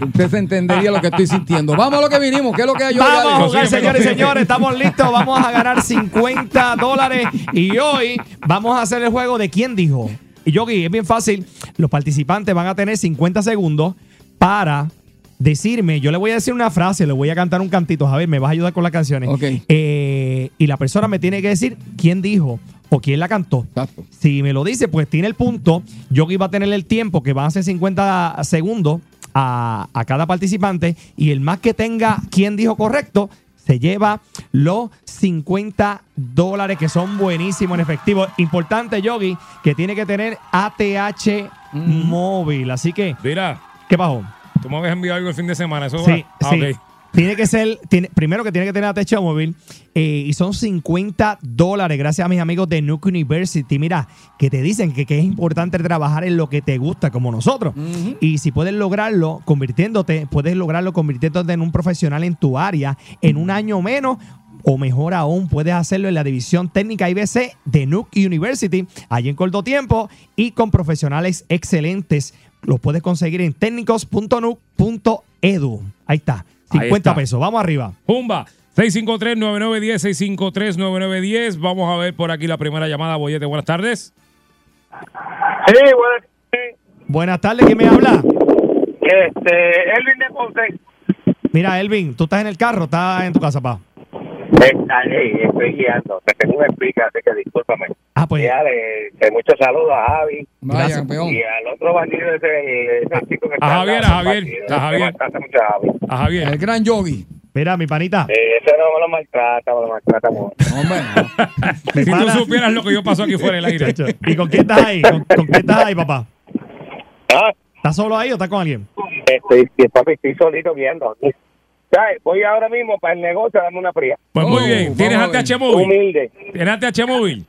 Speaker 3: usted se entendería lo que estoy sintiendo. Vamos a lo que vinimos, ¿qué es lo que hay hoy,
Speaker 10: Vamos a jugar, señores y señores. Estamos listos. Vamos a ganar 50 dólares. Y hoy vamos a hacer el juego de quién dijo. Y Yogi, es bien fácil. Los participantes van a tener 50 segundos para decirme. Yo le voy a decir una frase, le voy a cantar un cantito. Javier, me vas a ayudar con las canciones.
Speaker 3: Ok.
Speaker 10: Eh, y la persona me tiene que decir quién dijo o quién la cantó.
Speaker 3: Exacto.
Speaker 10: Si me lo dice, pues tiene el punto. Yogi va a tener el tiempo, que van a ser 50 segundos a, a cada participante. Y el más que tenga quien dijo correcto, se lleva los 50 dólares, que son buenísimos en efectivo. Importante, Yogi, que tiene que tener ATH móvil. Así que,
Speaker 6: Mira,
Speaker 10: ¿qué pasó?
Speaker 6: Tú me habías enviado algo el fin de semana, eso
Speaker 10: Sí,
Speaker 6: va? Ah,
Speaker 10: sí. Tiene que ser, tiene, primero que tiene que tener ATH móvil eh, y son 50 dólares gracias a mis amigos de Nuke University. Mira, que te dicen que, que es importante trabajar en lo que te gusta como nosotros. Y si puedes lograrlo convirtiéndote, puedes lograrlo convirtiéndote en un profesional en tu área en un año menos o mejor aún, puedes hacerlo en la división técnica IBC de Nuke University, allí en corto tiempo y con profesionales excelentes. Los puedes conseguir en técnicos.nuke.edu. Ahí está,
Speaker 6: Ahí
Speaker 10: 50
Speaker 6: está.
Speaker 10: pesos. Vamos arriba.
Speaker 6: Pumba. 653-9910, 653-9910. Vamos a ver por aquí la primera llamada. Boyete, buenas tardes.
Speaker 7: Sí, bueno,
Speaker 10: Buenas tardes, ¿quién me habla?
Speaker 7: este, Elvin de Ponce.
Speaker 10: Mira, Elvin, tú estás en el carro, estás en tu casa, pa.
Speaker 7: Está ahí, estoy guiando. Te tengo una explica, así que discúlpame.
Speaker 10: Ah, pues,
Speaker 7: Dale, que muchos saludos a Javi
Speaker 3: Vaya,
Speaker 10: Gracias.
Speaker 3: campeón.
Speaker 7: y al otro bandido ese, ese chico que
Speaker 6: A
Speaker 7: está
Speaker 6: Javier, a Javier, a. Javier.
Speaker 7: Mucho a Javi.
Speaker 6: A Javier.
Speaker 3: El gran yogi.
Speaker 10: mira, mi panita.
Speaker 7: Eh, ese no me lo maltrata, me lo maltrata mucho.
Speaker 3: Hombre,
Speaker 6: si tú supieras lo que yo paso aquí fuera del aire.
Speaker 10: ¿Y con quién estás ahí? ¿Con, con quién estás ahí, papá?
Speaker 7: Ah,
Speaker 10: ¿Estás solo ahí o estás con alguien?
Speaker 7: estoy, sí, papi, estoy solito viendo. ¿Sabes? Voy ahora mismo para el negocio a darme una fría.
Speaker 6: Pues muy
Speaker 3: Oh,
Speaker 6: bien. ¿Tienes. ATH móvil?
Speaker 7: Humilde.
Speaker 6: ¿Tienes ATH móvil?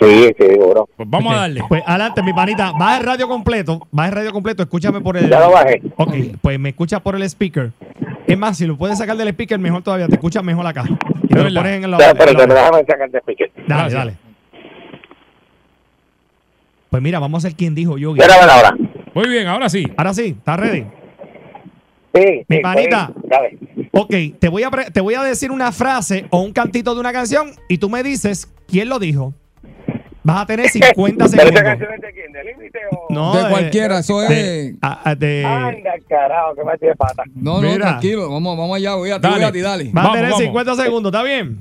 Speaker 7: Sí, sí, seguro.
Speaker 6: Pues vamos a darle.
Speaker 10: Pues adelante, mi panita. Baja el radio completo. Baja el radio completo. Escúchame por el.
Speaker 7: Ya lo bajé.
Speaker 10: Ok, pues me escucha por el speaker. Es más, si lo puedes sacar del speaker, mejor todavía. Te escuchas mejor acá. Y te lo pones en la. En
Speaker 7: pero déjame sacar de speaker.
Speaker 10: Dale,
Speaker 6: Gracias.
Speaker 10: dale. Pues mira, vamos a hacer quien dijo Yogi.
Speaker 7: Espérame ahora.
Speaker 6: Muy bien, ahora sí.
Speaker 10: Ahora sí, ¿estás ready?
Speaker 7: Sí,
Speaker 10: Mi
Speaker 7: sí,
Speaker 10: panita.
Speaker 7: sí, Dale.
Speaker 10: Ok, te voy, a te voy a decir una frase o un cantito de una canción y tú me dices quién lo dijo. vas a tener 50
Speaker 7: ¿Pero esa
Speaker 10: segundos.
Speaker 7: canción es de quién? ¿De límite o...?
Speaker 10: No,
Speaker 3: de cualquiera, eso
Speaker 10: de-
Speaker 3: es.
Speaker 10: a- a- de-
Speaker 7: Anda, carajo, que me tiene pata.
Speaker 3: No, no,
Speaker 10: Mira.
Speaker 3: tranquilo. Vamos, vamos allá. Voy a ti,
Speaker 6: Dale.
Speaker 3: voy a ti, dale.
Speaker 10: vas a tener
Speaker 6: vamos.
Speaker 10: 50 segundos, ¿está bien?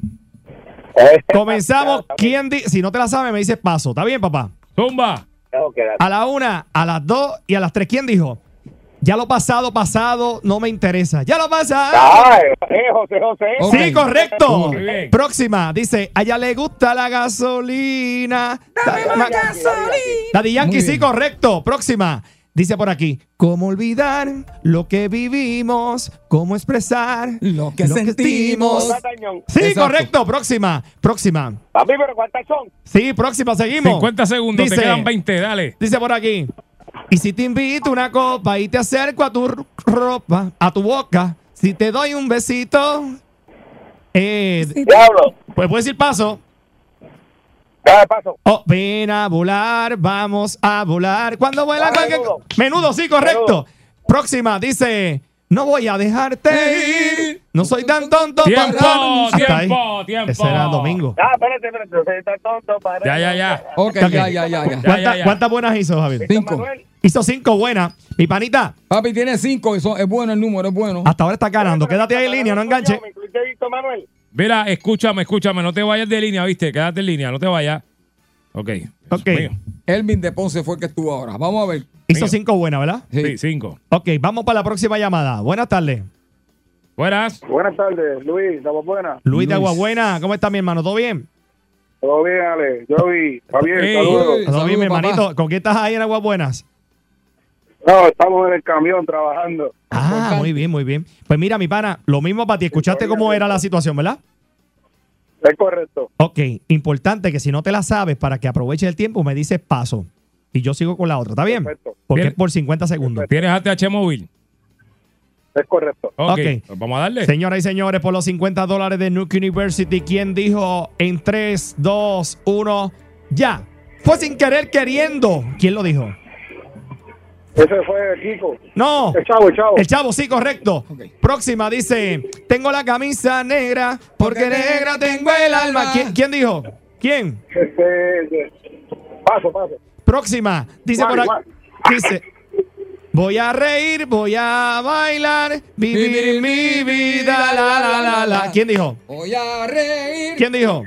Speaker 10: Comenzamos. ¿Quién di- si no te la sabes, me dices paso. ¿Está bien, papá?
Speaker 6: Zumba.
Speaker 7: Dar.
Speaker 10: A la una, a las dos y a las tres. ¿Quién dijo? Ya lo pasado, pasado, no me interesa. Ya lo pasado.
Speaker 7: Ay, José, José.
Speaker 3: Ok.
Speaker 10: Sí, correcto. Próxima, dice, a ella le gusta la gasolina. Dame más gasolina. Daddy Yankee, sí, correcto. Próxima, dice por aquí, ¿cómo olvidar lo que vivimos? ¿Cómo expresar
Speaker 3: Lo que sentimos.
Speaker 7: Tañón.
Speaker 10: Sí,
Speaker 3: Exacto.
Speaker 10: correcto. Próxima, próxima.
Speaker 7: Papi, pero ¿cuántas son?
Speaker 10: Sí, próxima, seguimos.
Speaker 6: 50 segundos,
Speaker 10: Dice-
Speaker 6: te quedan 20, dale.
Speaker 10: Dice por aquí. Y si te invito una copa y te acerco a tu ropa, a tu boca, si te doy un besito, eh,
Speaker 7: Diablo.
Speaker 10: pues puedes decir paso.
Speaker 7: Dale paso.
Speaker 10: Oh, ven a volar, vamos a volar. Cuando vuela cualquier
Speaker 7: menudo.
Speaker 10: Menudo, sí, correcto.
Speaker 7: Menudo.
Speaker 10: Próxima, dice. No voy a dejarte ir. No soy tan tonto
Speaker 6: Tiempo,
Speaker 10: para.
Speaker 6: Tiempo, tiempo.
Speaker 10: Ese era domingo.
Speaker 7: Ah, espérate, espérate. Usted está tonto para...
Speaker 6: Ya, ya, ya.
Speaker 3: Ok,
Speaker 10: Ok.
Speaker 3: ya, ya, ya, ya.
Speaker 6: Ya,
Speaker 10: ¿Cuánta-
Speaker 6: ya.
Speaker 10: ¿Cuántas buenas hizo, Javier?
Speaker 3: Cinco.
Speaker 7: Manuel.
Speaker 10: Hizo cinco buenas. Mi panita,
Speaker 3: Papi tiene cinco. Eso es bueno el número, es bueno.
Speaker 10: hasta ahora está ganando. Quédate ahí en línea, no enganche.
Speaker 7: ¿Me incluiste Víctor Manuel?
Speaker 6: Mira, escúchame, escúchame, no te vayas de línea, ¿viste? Quédate en línea, no te vayas. Ok.
Speaker 10: Ok.
Speaker 3: Elvin de Ponce fue el que estuvo ahora. Vamos a ver.
Speaker 10: Hizo cinco buenas, ¿verdad?
Speaker 3: Sí.
Speaker 6: Sí, cinco.
Speaker 10: Ok, vamos para la próxima llamada. Buenas tardes.
Speaker 6: Buenas.
Speaker 7: Buenas tardes, Luis. ¿Estamos buenas?
Speaker 10: Luis de. Aguabuena, ¿cómo está mi hermano? ¿Todo bien?
Speaker 7: Todo bien, Ale. Yo vi. Javier,
Speaker 6: Ey.
Speaker 7: saludos.
Speaker 10: Todo bien, mi
Speaker 3: papá.
Speaker 10: hermanito. ¿Con quién estás ahí en Aguabuenas?
Speaker 7: No, estamos en el camión trabajando.
Speaker 10: Ah, muy bien, muy bien. Pues mira, mi pana, lo mismo para ti. ¿Escuchaste cómo era la situación, verdad?
Speaker 7: Es correcto.
Speaker 10: Ok, importante que si no te la sabes, para que aproveches el tiempo, me dices paso. Y yo sigo con la otra, ¿está bien?
Speaker 7: Perfecto.
Speaker 10: Porque
Speaker 6: Bien.
Speaker 10: es por 50 segundos.
Speaker 6: ¿Tienes ATH móvil?
Speaker 7: Es correcto.
Speaker 6: Ok.
Speaker 10: Ok.
Speaker 6: pues vamos a darle.
Speaker 10: Señoras y señores, por los 50 dólares de Nuke University, ¿quién dijo en 3, 2, 1, ya? Fue sin querer queriendo. ¿Quién lo dijo?
Speaker 7: Ese fue Kiko.
Speaker 10: No.
Speaker 7: El chavo, el chavo.
Speaker 10: El chavo, sí, correcto. Próxima dice, tengo la camisa negra porque negra tengo el alma. ¿Quién, quién dijo? ¿Quién?
Speaker 7: Este, paso, paso.
Speaker 10: Próxima. Dice por aquí. Dice, voy a reír, voy a bailar, vivir mi vida, la, la, la, la. ¿Quién dijo?
Speaker 3: Voy a reír.
Speaker 10: ¿Quién dijo?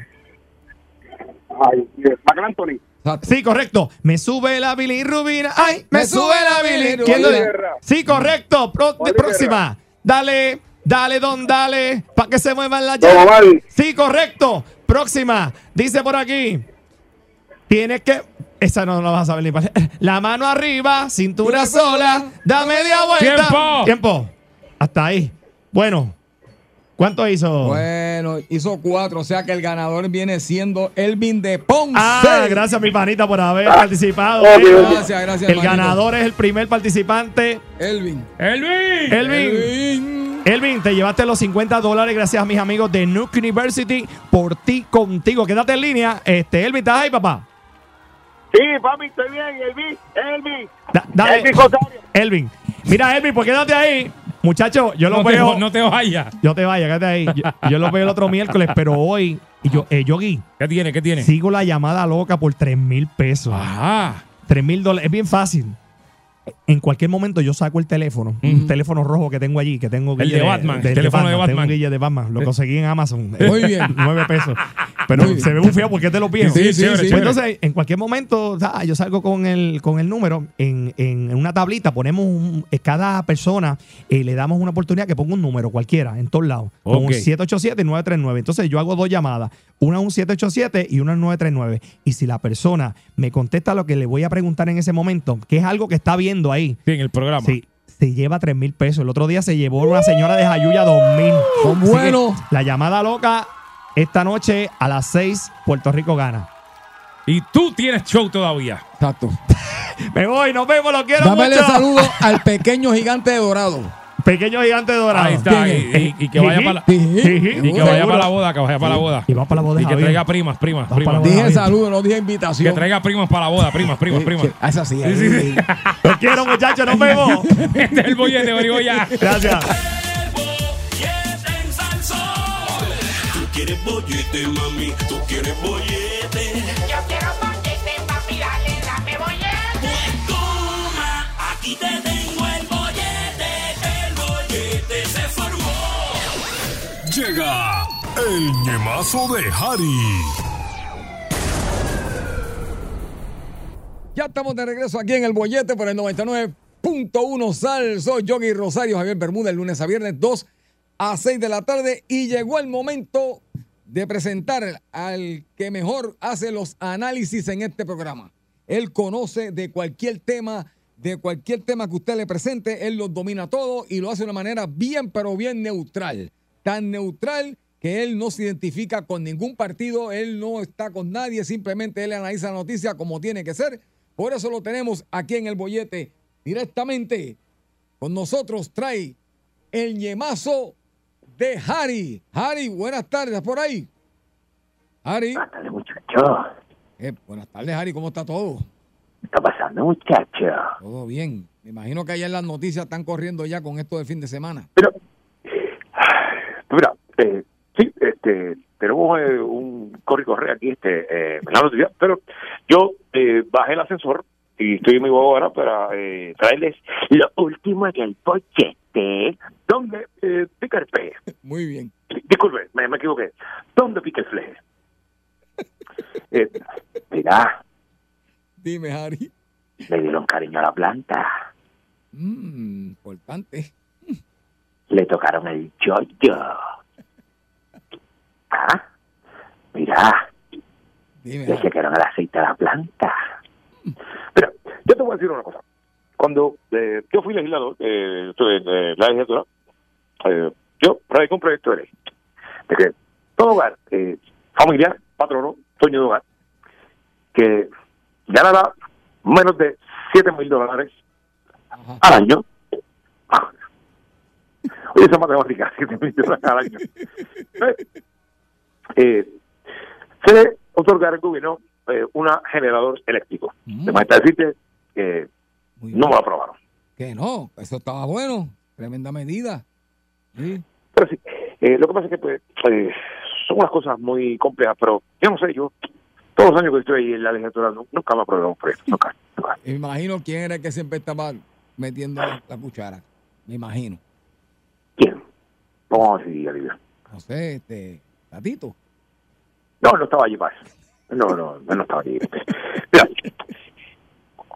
Speaker 7: Ay, Anthony.
Speaker 3: Exacto.
Speaker 10: Sí, correcto. Me sube la bilirrubina. ¡Ay! Me,
Speaker 3: Me
Speaker 10: sube
Speaker 3: sube
Speaker 10: la bilirrubina. Sí, correcto. Pro- próxima. Dale, dale, don, dale. Para que se muevan las.
Speaker 7: Omar.
Speaker 10: Sí, correcto. Próxima. Dice por aquí. Tienes que. Esa no la vas a saber ni para. La mano arriba, cintura sola. Da media vuelta.
Speaker 6: ¡Tiempo!
Speaker 10: Tiempo. Hasta ahí. Bueno. ¿Cuánto hizo?
Speaker 3: Bueno, hizo cuatro, o sea que el ganador viene siendo Elvin de Ponce.
Speaker 10: Ah, gracias mi panita por haber participado.
Speaker 7: oh, Dios.
Speaker 3: Gracias, gracias,
Speaker 10: El ganador es el primer participante.
Speaker 3: Elvin.
Speaker 6: ¡Elvin!
Speaker 10: Elvin.
Speaker 3: Elvin.
Speaker 10: Elvin, te llevaste los 50 dólares gracias a mis amigos de Nuke University. Por ti, contigo. Quédate en línea. Este, Elvin, ¿estás ahí, papá?
Speaker 7: Sí, papi, estoy bien. Elvis.
Speaker 10: Da- dale.
Speaker 7: Rosario.
Speaker 10: Elvin. Mira, Elvin, pues quédate ahí. Muchacho, yo lo
Speaker 6: No te,
Speaker 10: veo.
Speaker 6: no te vayas.
Speaker 10: Yo te vaya, quédate ahí. Yo, yo lo veo el otro miércoles, pero hoy, y yo, eh, Yogi,
Speaker 6: ¿Qué tiene? ¿Qué tiene?
Speaker 10: sigo la llamada loca por 3 mil pesos.
Speaker 6: Ajá.
Speaker 10: 3 mil dólares. Es bien fácil. En cualquier momento yo saco el teléfono, un teléfono rojo que tengo allí, que tengo
Speaker 6: El de Batman, el teléfono de Batman.
Speaker 10: guille de Batman. Lo conseguí en Amazon.
Speaker 3: Muy bien.
Speaker 10: 9 pesos. Pero
Speaker 3: Muy bien.
Speaker 10: se ve feo porque es de los viejos.
Speaker 3: Sí, sí,
Speaker 6: chévere,
Speaker 3: sí.
Speaker 10: Pues
Speaker 6: chévere.
Speaker 10: entonces, en cualquier momento, yo salgo con el, con el número en, en- en una tablita, ponemos un- eh, cada persona, eh, le damos una oportunidad que ponga un número cualquiera, en todos lados, con un
Speaker 6: Ok.
Speaker 10: 787 y 939. Entonces yo hago dos llamadas, una un 787 y una un 939. Y si la persona me contesta lo que le voy a preguntar en ese momento, que es algo que está viendo ahí,
Speaker 6: Sí, en el programa.
Speaker 10: sí, se lleva 3 mil pesos. El otro día se llevó una señora de Jayuya 2 mil.
Speaker 3: Son buenos.
Speaker 10: La llamada loca esta noche a las 6, Puerto Rico gana.
Speaker 6: Y tú tienes show todavía.
Speaker 3: Exacto.
Speaker 10: Me voy, nos vemos, lo quiero
Speaker 3: Dámele
Speaker 10: mucho.
Speaker 3: saludo al pequeño gigante de Dorado.
Speaker 10: Pequeño gigante dorado.
Speaker 6: Ahí está. Y, y, y que vaya para la, y que vaya para la boda, que vaya para la boda.
Speaker 10: Y va para la boda.
Speaker 6: Y que traiga primas, primas, primas.
Speaker 3: Dije saludos, no dije invitación.
Speaker 6: Que traiga primas para la boda, primas, primas, primas.
Speaker 3: Esa
Speaker 6: sí, sí, sí.
Speaker 10: Los quiero, muchachos, nos vemos.
Speaker 6: este es el bollete,
Speaker 2: venimos ya. Gracias. quieres bollete, mami, tú quieres bollete. Yo quiero bollete,
Speaker 1: papi, dale, dame bollete. Pues toma, aquí
Speaker 2: te El ñemazo de Harry.
Speaker 3: Ya estamos de regreso aquí en el bollete por el 99.1 Sal. Soy Yogi Rosario Javier Bermúdez, lunes a viernes 2 a 6 de la tarde. Y llegó el momento de presentar al que mejor hace los análisis en este programa. Él conoce de cualquier tema, de cualquier tema que usted le presente, él los domina todo y lo hace de una manera bien, pero bien neutral. Tan neutral que él no se identifica con ningún partido, él no está con nadie, simplemente él analiza la noticia como tiene que ser. Por eso lo tenemos aquí en el bollete directamente. Con nosotros trae el ñemazo de Harry. Harry, buenas tardes por ahí. Harry. Buenas
Speaker 11: tardes, muchacho.
Speaker 3: Eh, buenas tardes, Harry. ¿Cómo está todo?
Speaker 11: ¿Qué está pasando, muchacho?
Speaker 3: Todo bien. Me imagino que allá en las noticias están corriendo ya con esto de fin de semana.
Speaker 11: Mira, eh, sí, este, tenemos eh, un corre y corre aquí, este, eh, en la noticia, pero yo eh, bajé el ascensor y estoy mi huevo ahora para eh, traerles lo último en el pochete, donde eh, pica el pez.
Speaker 3: Muy bien.
Speaker 11: Disculpe, me, me equivoqué. ¿Dónde pica el fleje? Eh, mira,
Speaker 3: Dime, Harry.
Speaker 11: le dieron cariño a la planta,
Speaker 3: Mm, importante.
Speaker 11: Le tocaron el yoyo. Ah, mira,
Speaker 3: Dime,
Speaker 11: le chequearon el aceite a la planta. Mira, yo te voy a decir una cosa. Cuando eh, yo fui legislador, eh, estuve en eh, la legislatura, eh, yo radicé un proyecto de ley de que todo hogar familiar, patrono, dueño de hogar, que ganara menos de 7 mil dólares al año. Esa matemática, 7 mil dólares al año. Eh, se le otorgará al gobierno eh, un generador eléctrico. De manera decirte que no me lo aprobaron.
Speaker 3: Que no, eso estaba bueno. Tremenda medida. Sí.
Speaker 11: Pero sí, eh, lo que pasa es que pues, eh, son unas cosas muy complejas, pero yo no sé, yo todos los años que estoy ahí en la legislatura nu- nunca me aprobaron un proyecto, nunca.
Speaker 3: Me imagino quién era el que siempre estaba metiendo la cuchara. Me imagino.
Speaker 11: ¿Quién? Vamos a decir, Olivia.
Speaker 3: No sé, este, Tatito.
Speaker 11: No, no estaba allí eso. No, no, no, no estaba allí. Mira,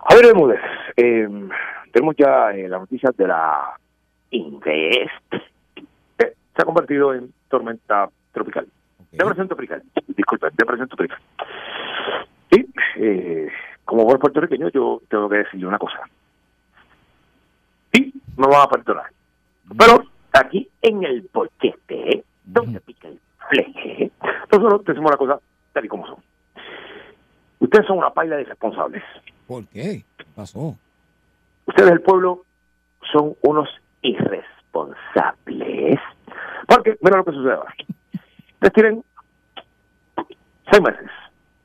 Speaker 11: Javier Bermúdez, eh, tenemos ya eh, las noticias de la Invest. Se ha convertido en tormenta tropical. Depresión tropical. Disculpen, depresión tropical. Y eh, como buen puertorriqueño, yo tengo que decirle una cosa. Sí, me van a perdonar. Pero aquí en el bochete, donde pica el fleje, nosotros decimos la cosa tal y como son. Ustedes son una paila de irresponsables.
Speaker 3: ¿Por qué? ¿Qué pasó?
Speaker 11: Ustedes, el pueblo, son unos irresponsables. Porque, mira lo que sucede ahora. Ustedes tienen seis meses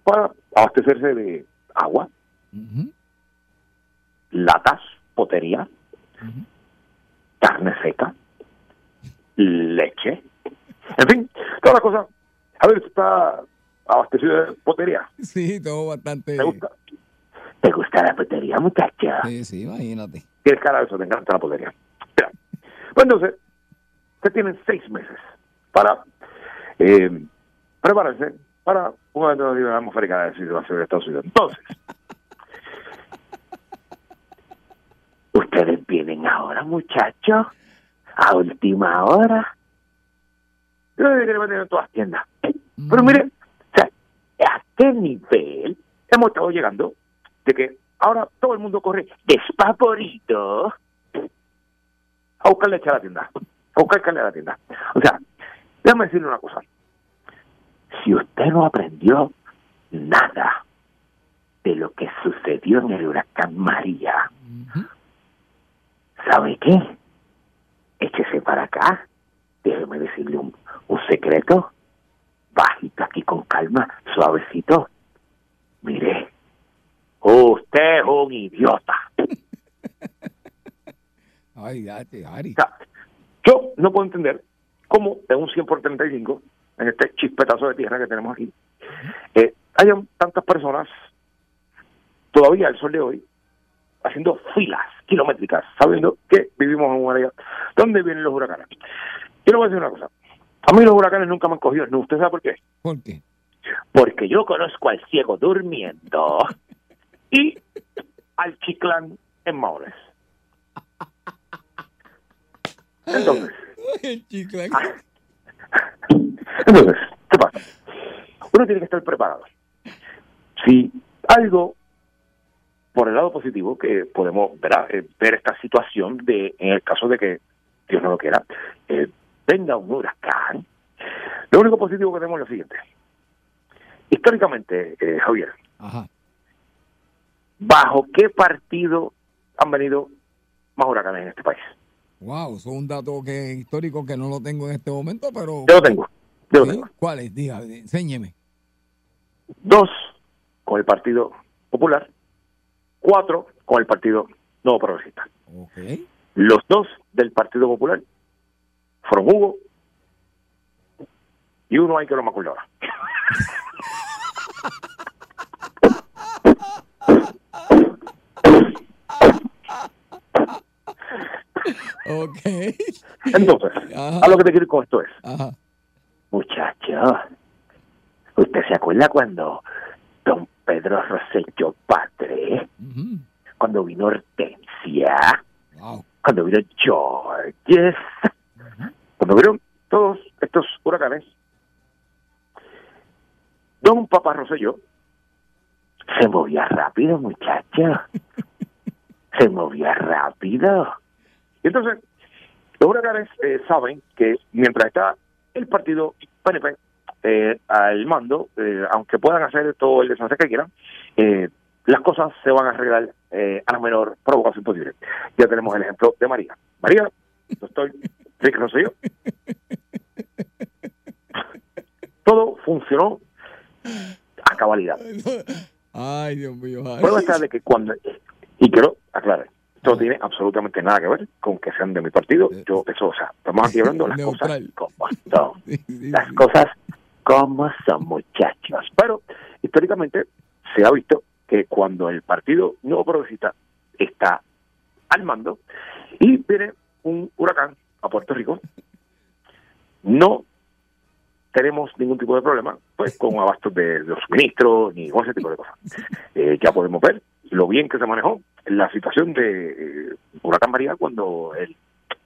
Speaker 11: para abastecerse de agua, latas, potería, carne seca, leche, en fin, toda la cosa. A ver, está abastecido de potería.
Speaker 3: Sí, todo bastante.
Speaker 11: ¿Te gusta? ¿Te gusta la potería, muchacha?
Speaker 3: Sí, sí, imagínate.
Speaker 11: Tienes cara de eso, te encanta la potería. Mira, pues entonces, ustedes tienen seis meses para eh, prepararse para una alternativa atmosférica de situación de Estados Unidos. Entonces, ustedes vienen ahora, muchachos, a última hora. Yo le que vender en todas las tiendas. Pero mire, o sea, ¿a qué nivel hemos estado llegando de que ahora todo el mundo corre despavorito a buscar leche a la tienda, a buscar carne a la tienda? O sea, déjame decirle una cosa. Si usted no aprendió nada de lo que sucedió en el huracán María, ¿sabe qué? Échese para acá, déjeme decirle un, un secreto, bajito aquí con calma, suavecito. Mire, usted es un idiota.
Speaker 3: Ay, date, Ari.
Speaker 11: Yo no puedo entender cómo de un 100 por 35, en este chispetazo de tierra que tenemos aquí, eh, hayan tantas personas todavía al sol de hoy haciendo filas kilométricas, sabiendo que vivimos en un área donde vienen los huracanes. Yo le voy a decir una cosa. A mí los huracanes nunca me han cogido. ¿No? ¿Usted sabe por qué?
Speaker 3: ¿Por qué?
Speaker 11: Porque yo conozco al ciego durmiendo y al chiclán en Maones. Entonces,
Speaker 3: chicle.
Speaker 11: entonces, ¿qué pasa? Uno tiene que estar preparado. Si algo, por el lado positivo, que podemos ¿verdad? Eh, ver esta situación de, en el caso de que, Dios no lo quiera, eh, venga un huracán, lo único positivo que tenemos es lo siguiente. Históricamente, eh, Javier,
Speaker 3: Ajá.
Speaker 11: ¿bajo qué partido han venido más huracanes en este país?
Speaker 3: Wow, eso es un dato que histórico que no lo tengo en este momento, pero.
Speaker 11: Yo lo tengo. Yo lo
Speaker 3: ¿Sí?
Speaker 11: tengo.
Speaker 3: ¿Cuál es? Diga, enséñeme.
Speaker 11: Dos con el Partido Popular, cuatro con el Partido Nuevo Progresista. Los dos del Partido Popular fueron Hugo y uno hay que no me acuerdo ahora.
Speaker 3: Ok.
Speaker 11: Entonces,
Speaker 3: Ajá.
Speaker 11: a lo que te quiero ir con esto es,
Speaker 3: Ajá.
Speaker 11: muchacho, ¿usted se acuerda cuando don Pedro Rosselló Padre, cuando vino Hortensia,
Speaker 3: Wow.
Speaker 11: cuando vino Georges, cuando vieron todos estos huracanes, don Papá Rosselló se movía rápido, muchacho. se movía rápido. Y entonces, los huracanes eh, saben que mientras está el partido PNP eh, al mando, eh, aunque puedan hacer todo el desastre que quieran, eh, las cosas se van a arreglar eh, a la menor provocación posible. Ya tenemos el ejemplo de María. María, yo estoy, Rick Rosselló. Todo funcionó a cabalidad.
Speaker 3: Ay, Dios mío.
Speaker 11: está de que cuando, y quiero aclarar, esto no tiene absolutamente nada que ver con que sean de mi partido. Yo, eso, o sea, estamos aquí hablando de las cosas como Las cosas como son, muchachos. Pero históricamente se ha visto que cuando el partido nuevo progresista está al mando y viene un huracán a Puerto Rico, no tenemos ningún tipo de problema pues con abastos de, los suministros ni con ese tipo de cosas. Eh, ya podemos ver lo bien que se manejó la situación de eh, Huracán María cuando el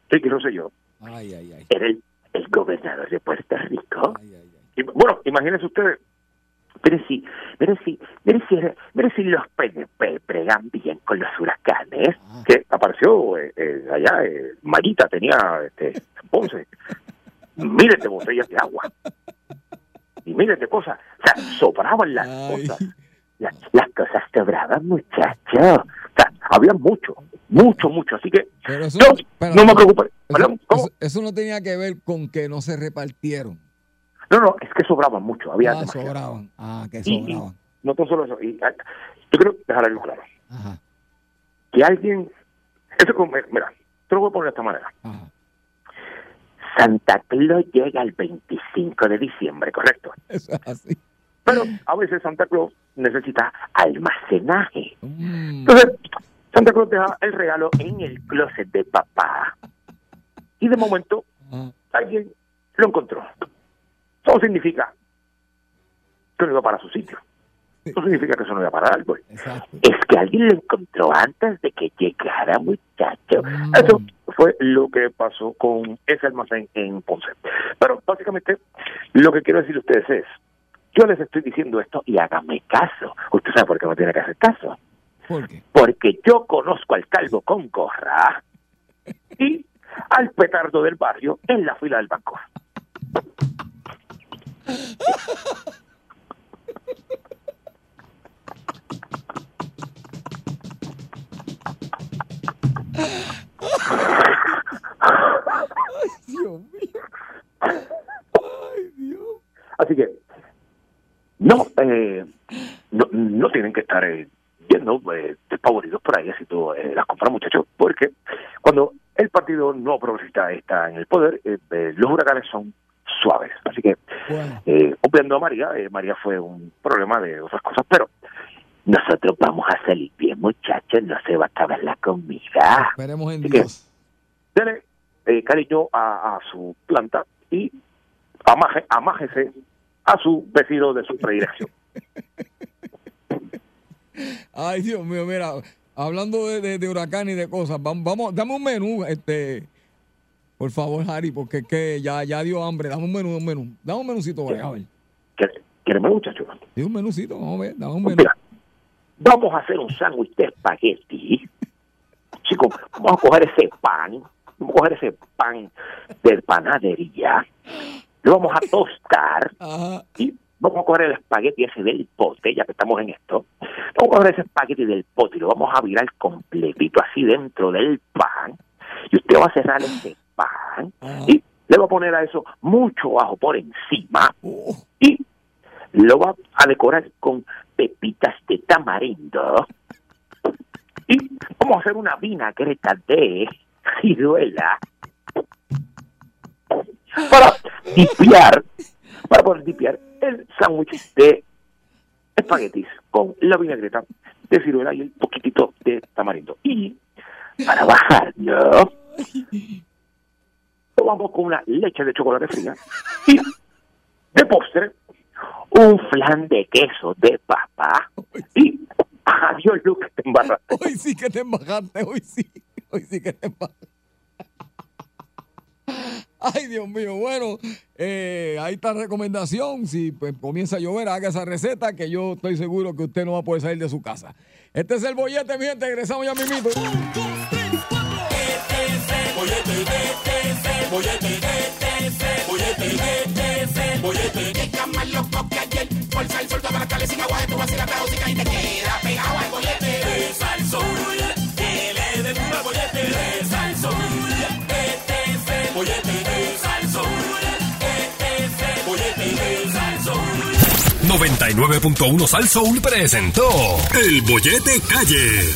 Speaker 11: Ricky Rosselló
Speaker 3: Ay, ay, ay.
Speaker 11: era el, el gobernador de Puerto Rico.
Speaker 3: Ay.
Speaker 11: Y, bueno, imagínense ustedes, miren si, miren si, miren si, miren si los PNP pregan bien con los huracanes,
Speaker 3: Ah.
Speaker 11: que apareció eh, eh, allá, eh, Marita tenía este, Ponce, miles de botellas de agua y miles de cosas, o sea, sobraban las
Speaker 3: Ay.
Speaker 11: cosas, las, las cosas sobraban, muchachos, o sea, había mucho, mucho, mucho, así que
Speaker 3: Pero eso,
Speaker 11: no,
Speaker 3: pero
Speaker 11: no me
Speaker 3: eso-
Speaker 11: preocupe,
Speaker 3: eso-
Speaker 11: Perdón, ¿cómo?
Speaker 3: eso- eso no tenía que ver con que no se repartieron.
Speaker 11: No, no, es que sobraban mucho, había
Speaker 3: Ah,
Speaker 11: demasiado.
Speaker 3: sobraban. Ah, que
Speaker 11: Y- y
Speaker 3: sobraban.
Speaker 11: no tan solo eso, y, ah, yo quiero dejar algo claro.
Speaker 3: Ajá,
Speaker 11: Que alguien, eso como, mira, te lo voy a poner de esta manera.
Speaker 3: ajá.
Speaker 11: Santa Claus llega el 25 de diciembre, correcto.
Speaker 3: Eso es así.
Speaker 11: Pero a veces Santa Claus necesita almacenaje.
Speaker 3: Mm.
Speaker 11: Entonces, Santa Claus deja el regalo en el closet de papá. Y de momento, alguien lo encontró. Eso significa que no iba para su sitio. Eso significa que eso no iba para el árbol.
Speaker 3: Exacto.
Speaker 11: Es que alguien lo encontró antes de que llegara, muchacho.
Speaker 3: Mm.
Speaker 11: Eso fue lo que pasó con ese almacén en Ponce. Pero básicamente, lo que quiero decir a ustedes es, yo les estoy diciendo esto y háganme caso. Usted sabe por qué no tiene que hacer caso.
Speaker 3: ¿Por qué?
Speaker 11: Porque yo conozco al calvo con gorra y al petardo del barrio en la fila del banco.
Speaker 3: Dios mío. Ay, Dios.
Speaker 11: Así que no, eh, no, no tienen que estar eh, yendo eh, despavoridos por ahí haciendo eh, las compras, muchachos, porque cuando el partido no progresista está en el poder, eh, los huracanes son suaves. Así que,
Speaker 3: Bueno,
Speaker 11: eh, obviando a María, eh, María fue un problema de otras cosas, pero nosotros vamos a salir bien, muchachos, no se va a acabar la comida.
Speaker 3: Esperemos en
Speaker 11: Así que,
Speaker 3: Dios.
Speaker 11: dele eh, cariño a, a su planta y amaje, amájese a su vecino de su predilección.
Speaker 3: Ay, Dios mío, mira, hablando de, de, de huracán y de cosas, vamos, vamos, dame un menú, este, por favor, Harry, porque es que ya, ya dio hambre. Dame un menú, un menú. Dame un menucito por ahí, a ver.
Speaker 11: ¿Quiere- ¿Quiere más, muchachos?
Speaker 3: Dime un menucito, vamos a ver, dame un menú.
Speaker 11: Mira, vamos a hacer un sándwich de espagueti. Chicos, vamos a coger ese pan, vamos a coger ese pan de panadería, lo vamos a tostar y vamos a coger el espagueti ese del pote, ya que estamos en esto. Vamos a coger ese espagueti del pote y lo vamos a virar completito así dentro del pan. Y usted va a cerrar ese pan y le va a poner a eso mucho ajo por encima y lo va a decorar con pepitas de tamarindo y vamos a hacer una vinagreta de ciruela para dipiar, para poder dipiar el sándwich de espaguetis con la vinagreta de ciruela y el poquitito de tamarindo. Y para bajarlo, lo vamos con una leche de chocolate fría y de postre un flan de queso de papa y adiós Luke te embarraste.
Speaker 3: Hoy sí que te embajaste, hoy sí. Hoy sí que te embajaste. Ay, Dios mío. Bueno, eh, ahí está la recomendación. Si pues, comienza a llover, haga esa receta que yo estoy seguro que usted no va a poder salir de su casa. Este es el bollete, mi gente. Regresamos ya mismito.
Speaker 2: Bollete, llega más loco que ayer. Por sal soltaba la calle sin agua, tú vas a ir a y te queda pegado al bollete. De Salsoul, que le den un bollete. El bollete. De Salsoul, este es el bollete. De Salsoul.
Speaker 1: 99.1 Sal Soul presentó El Bollete Calle.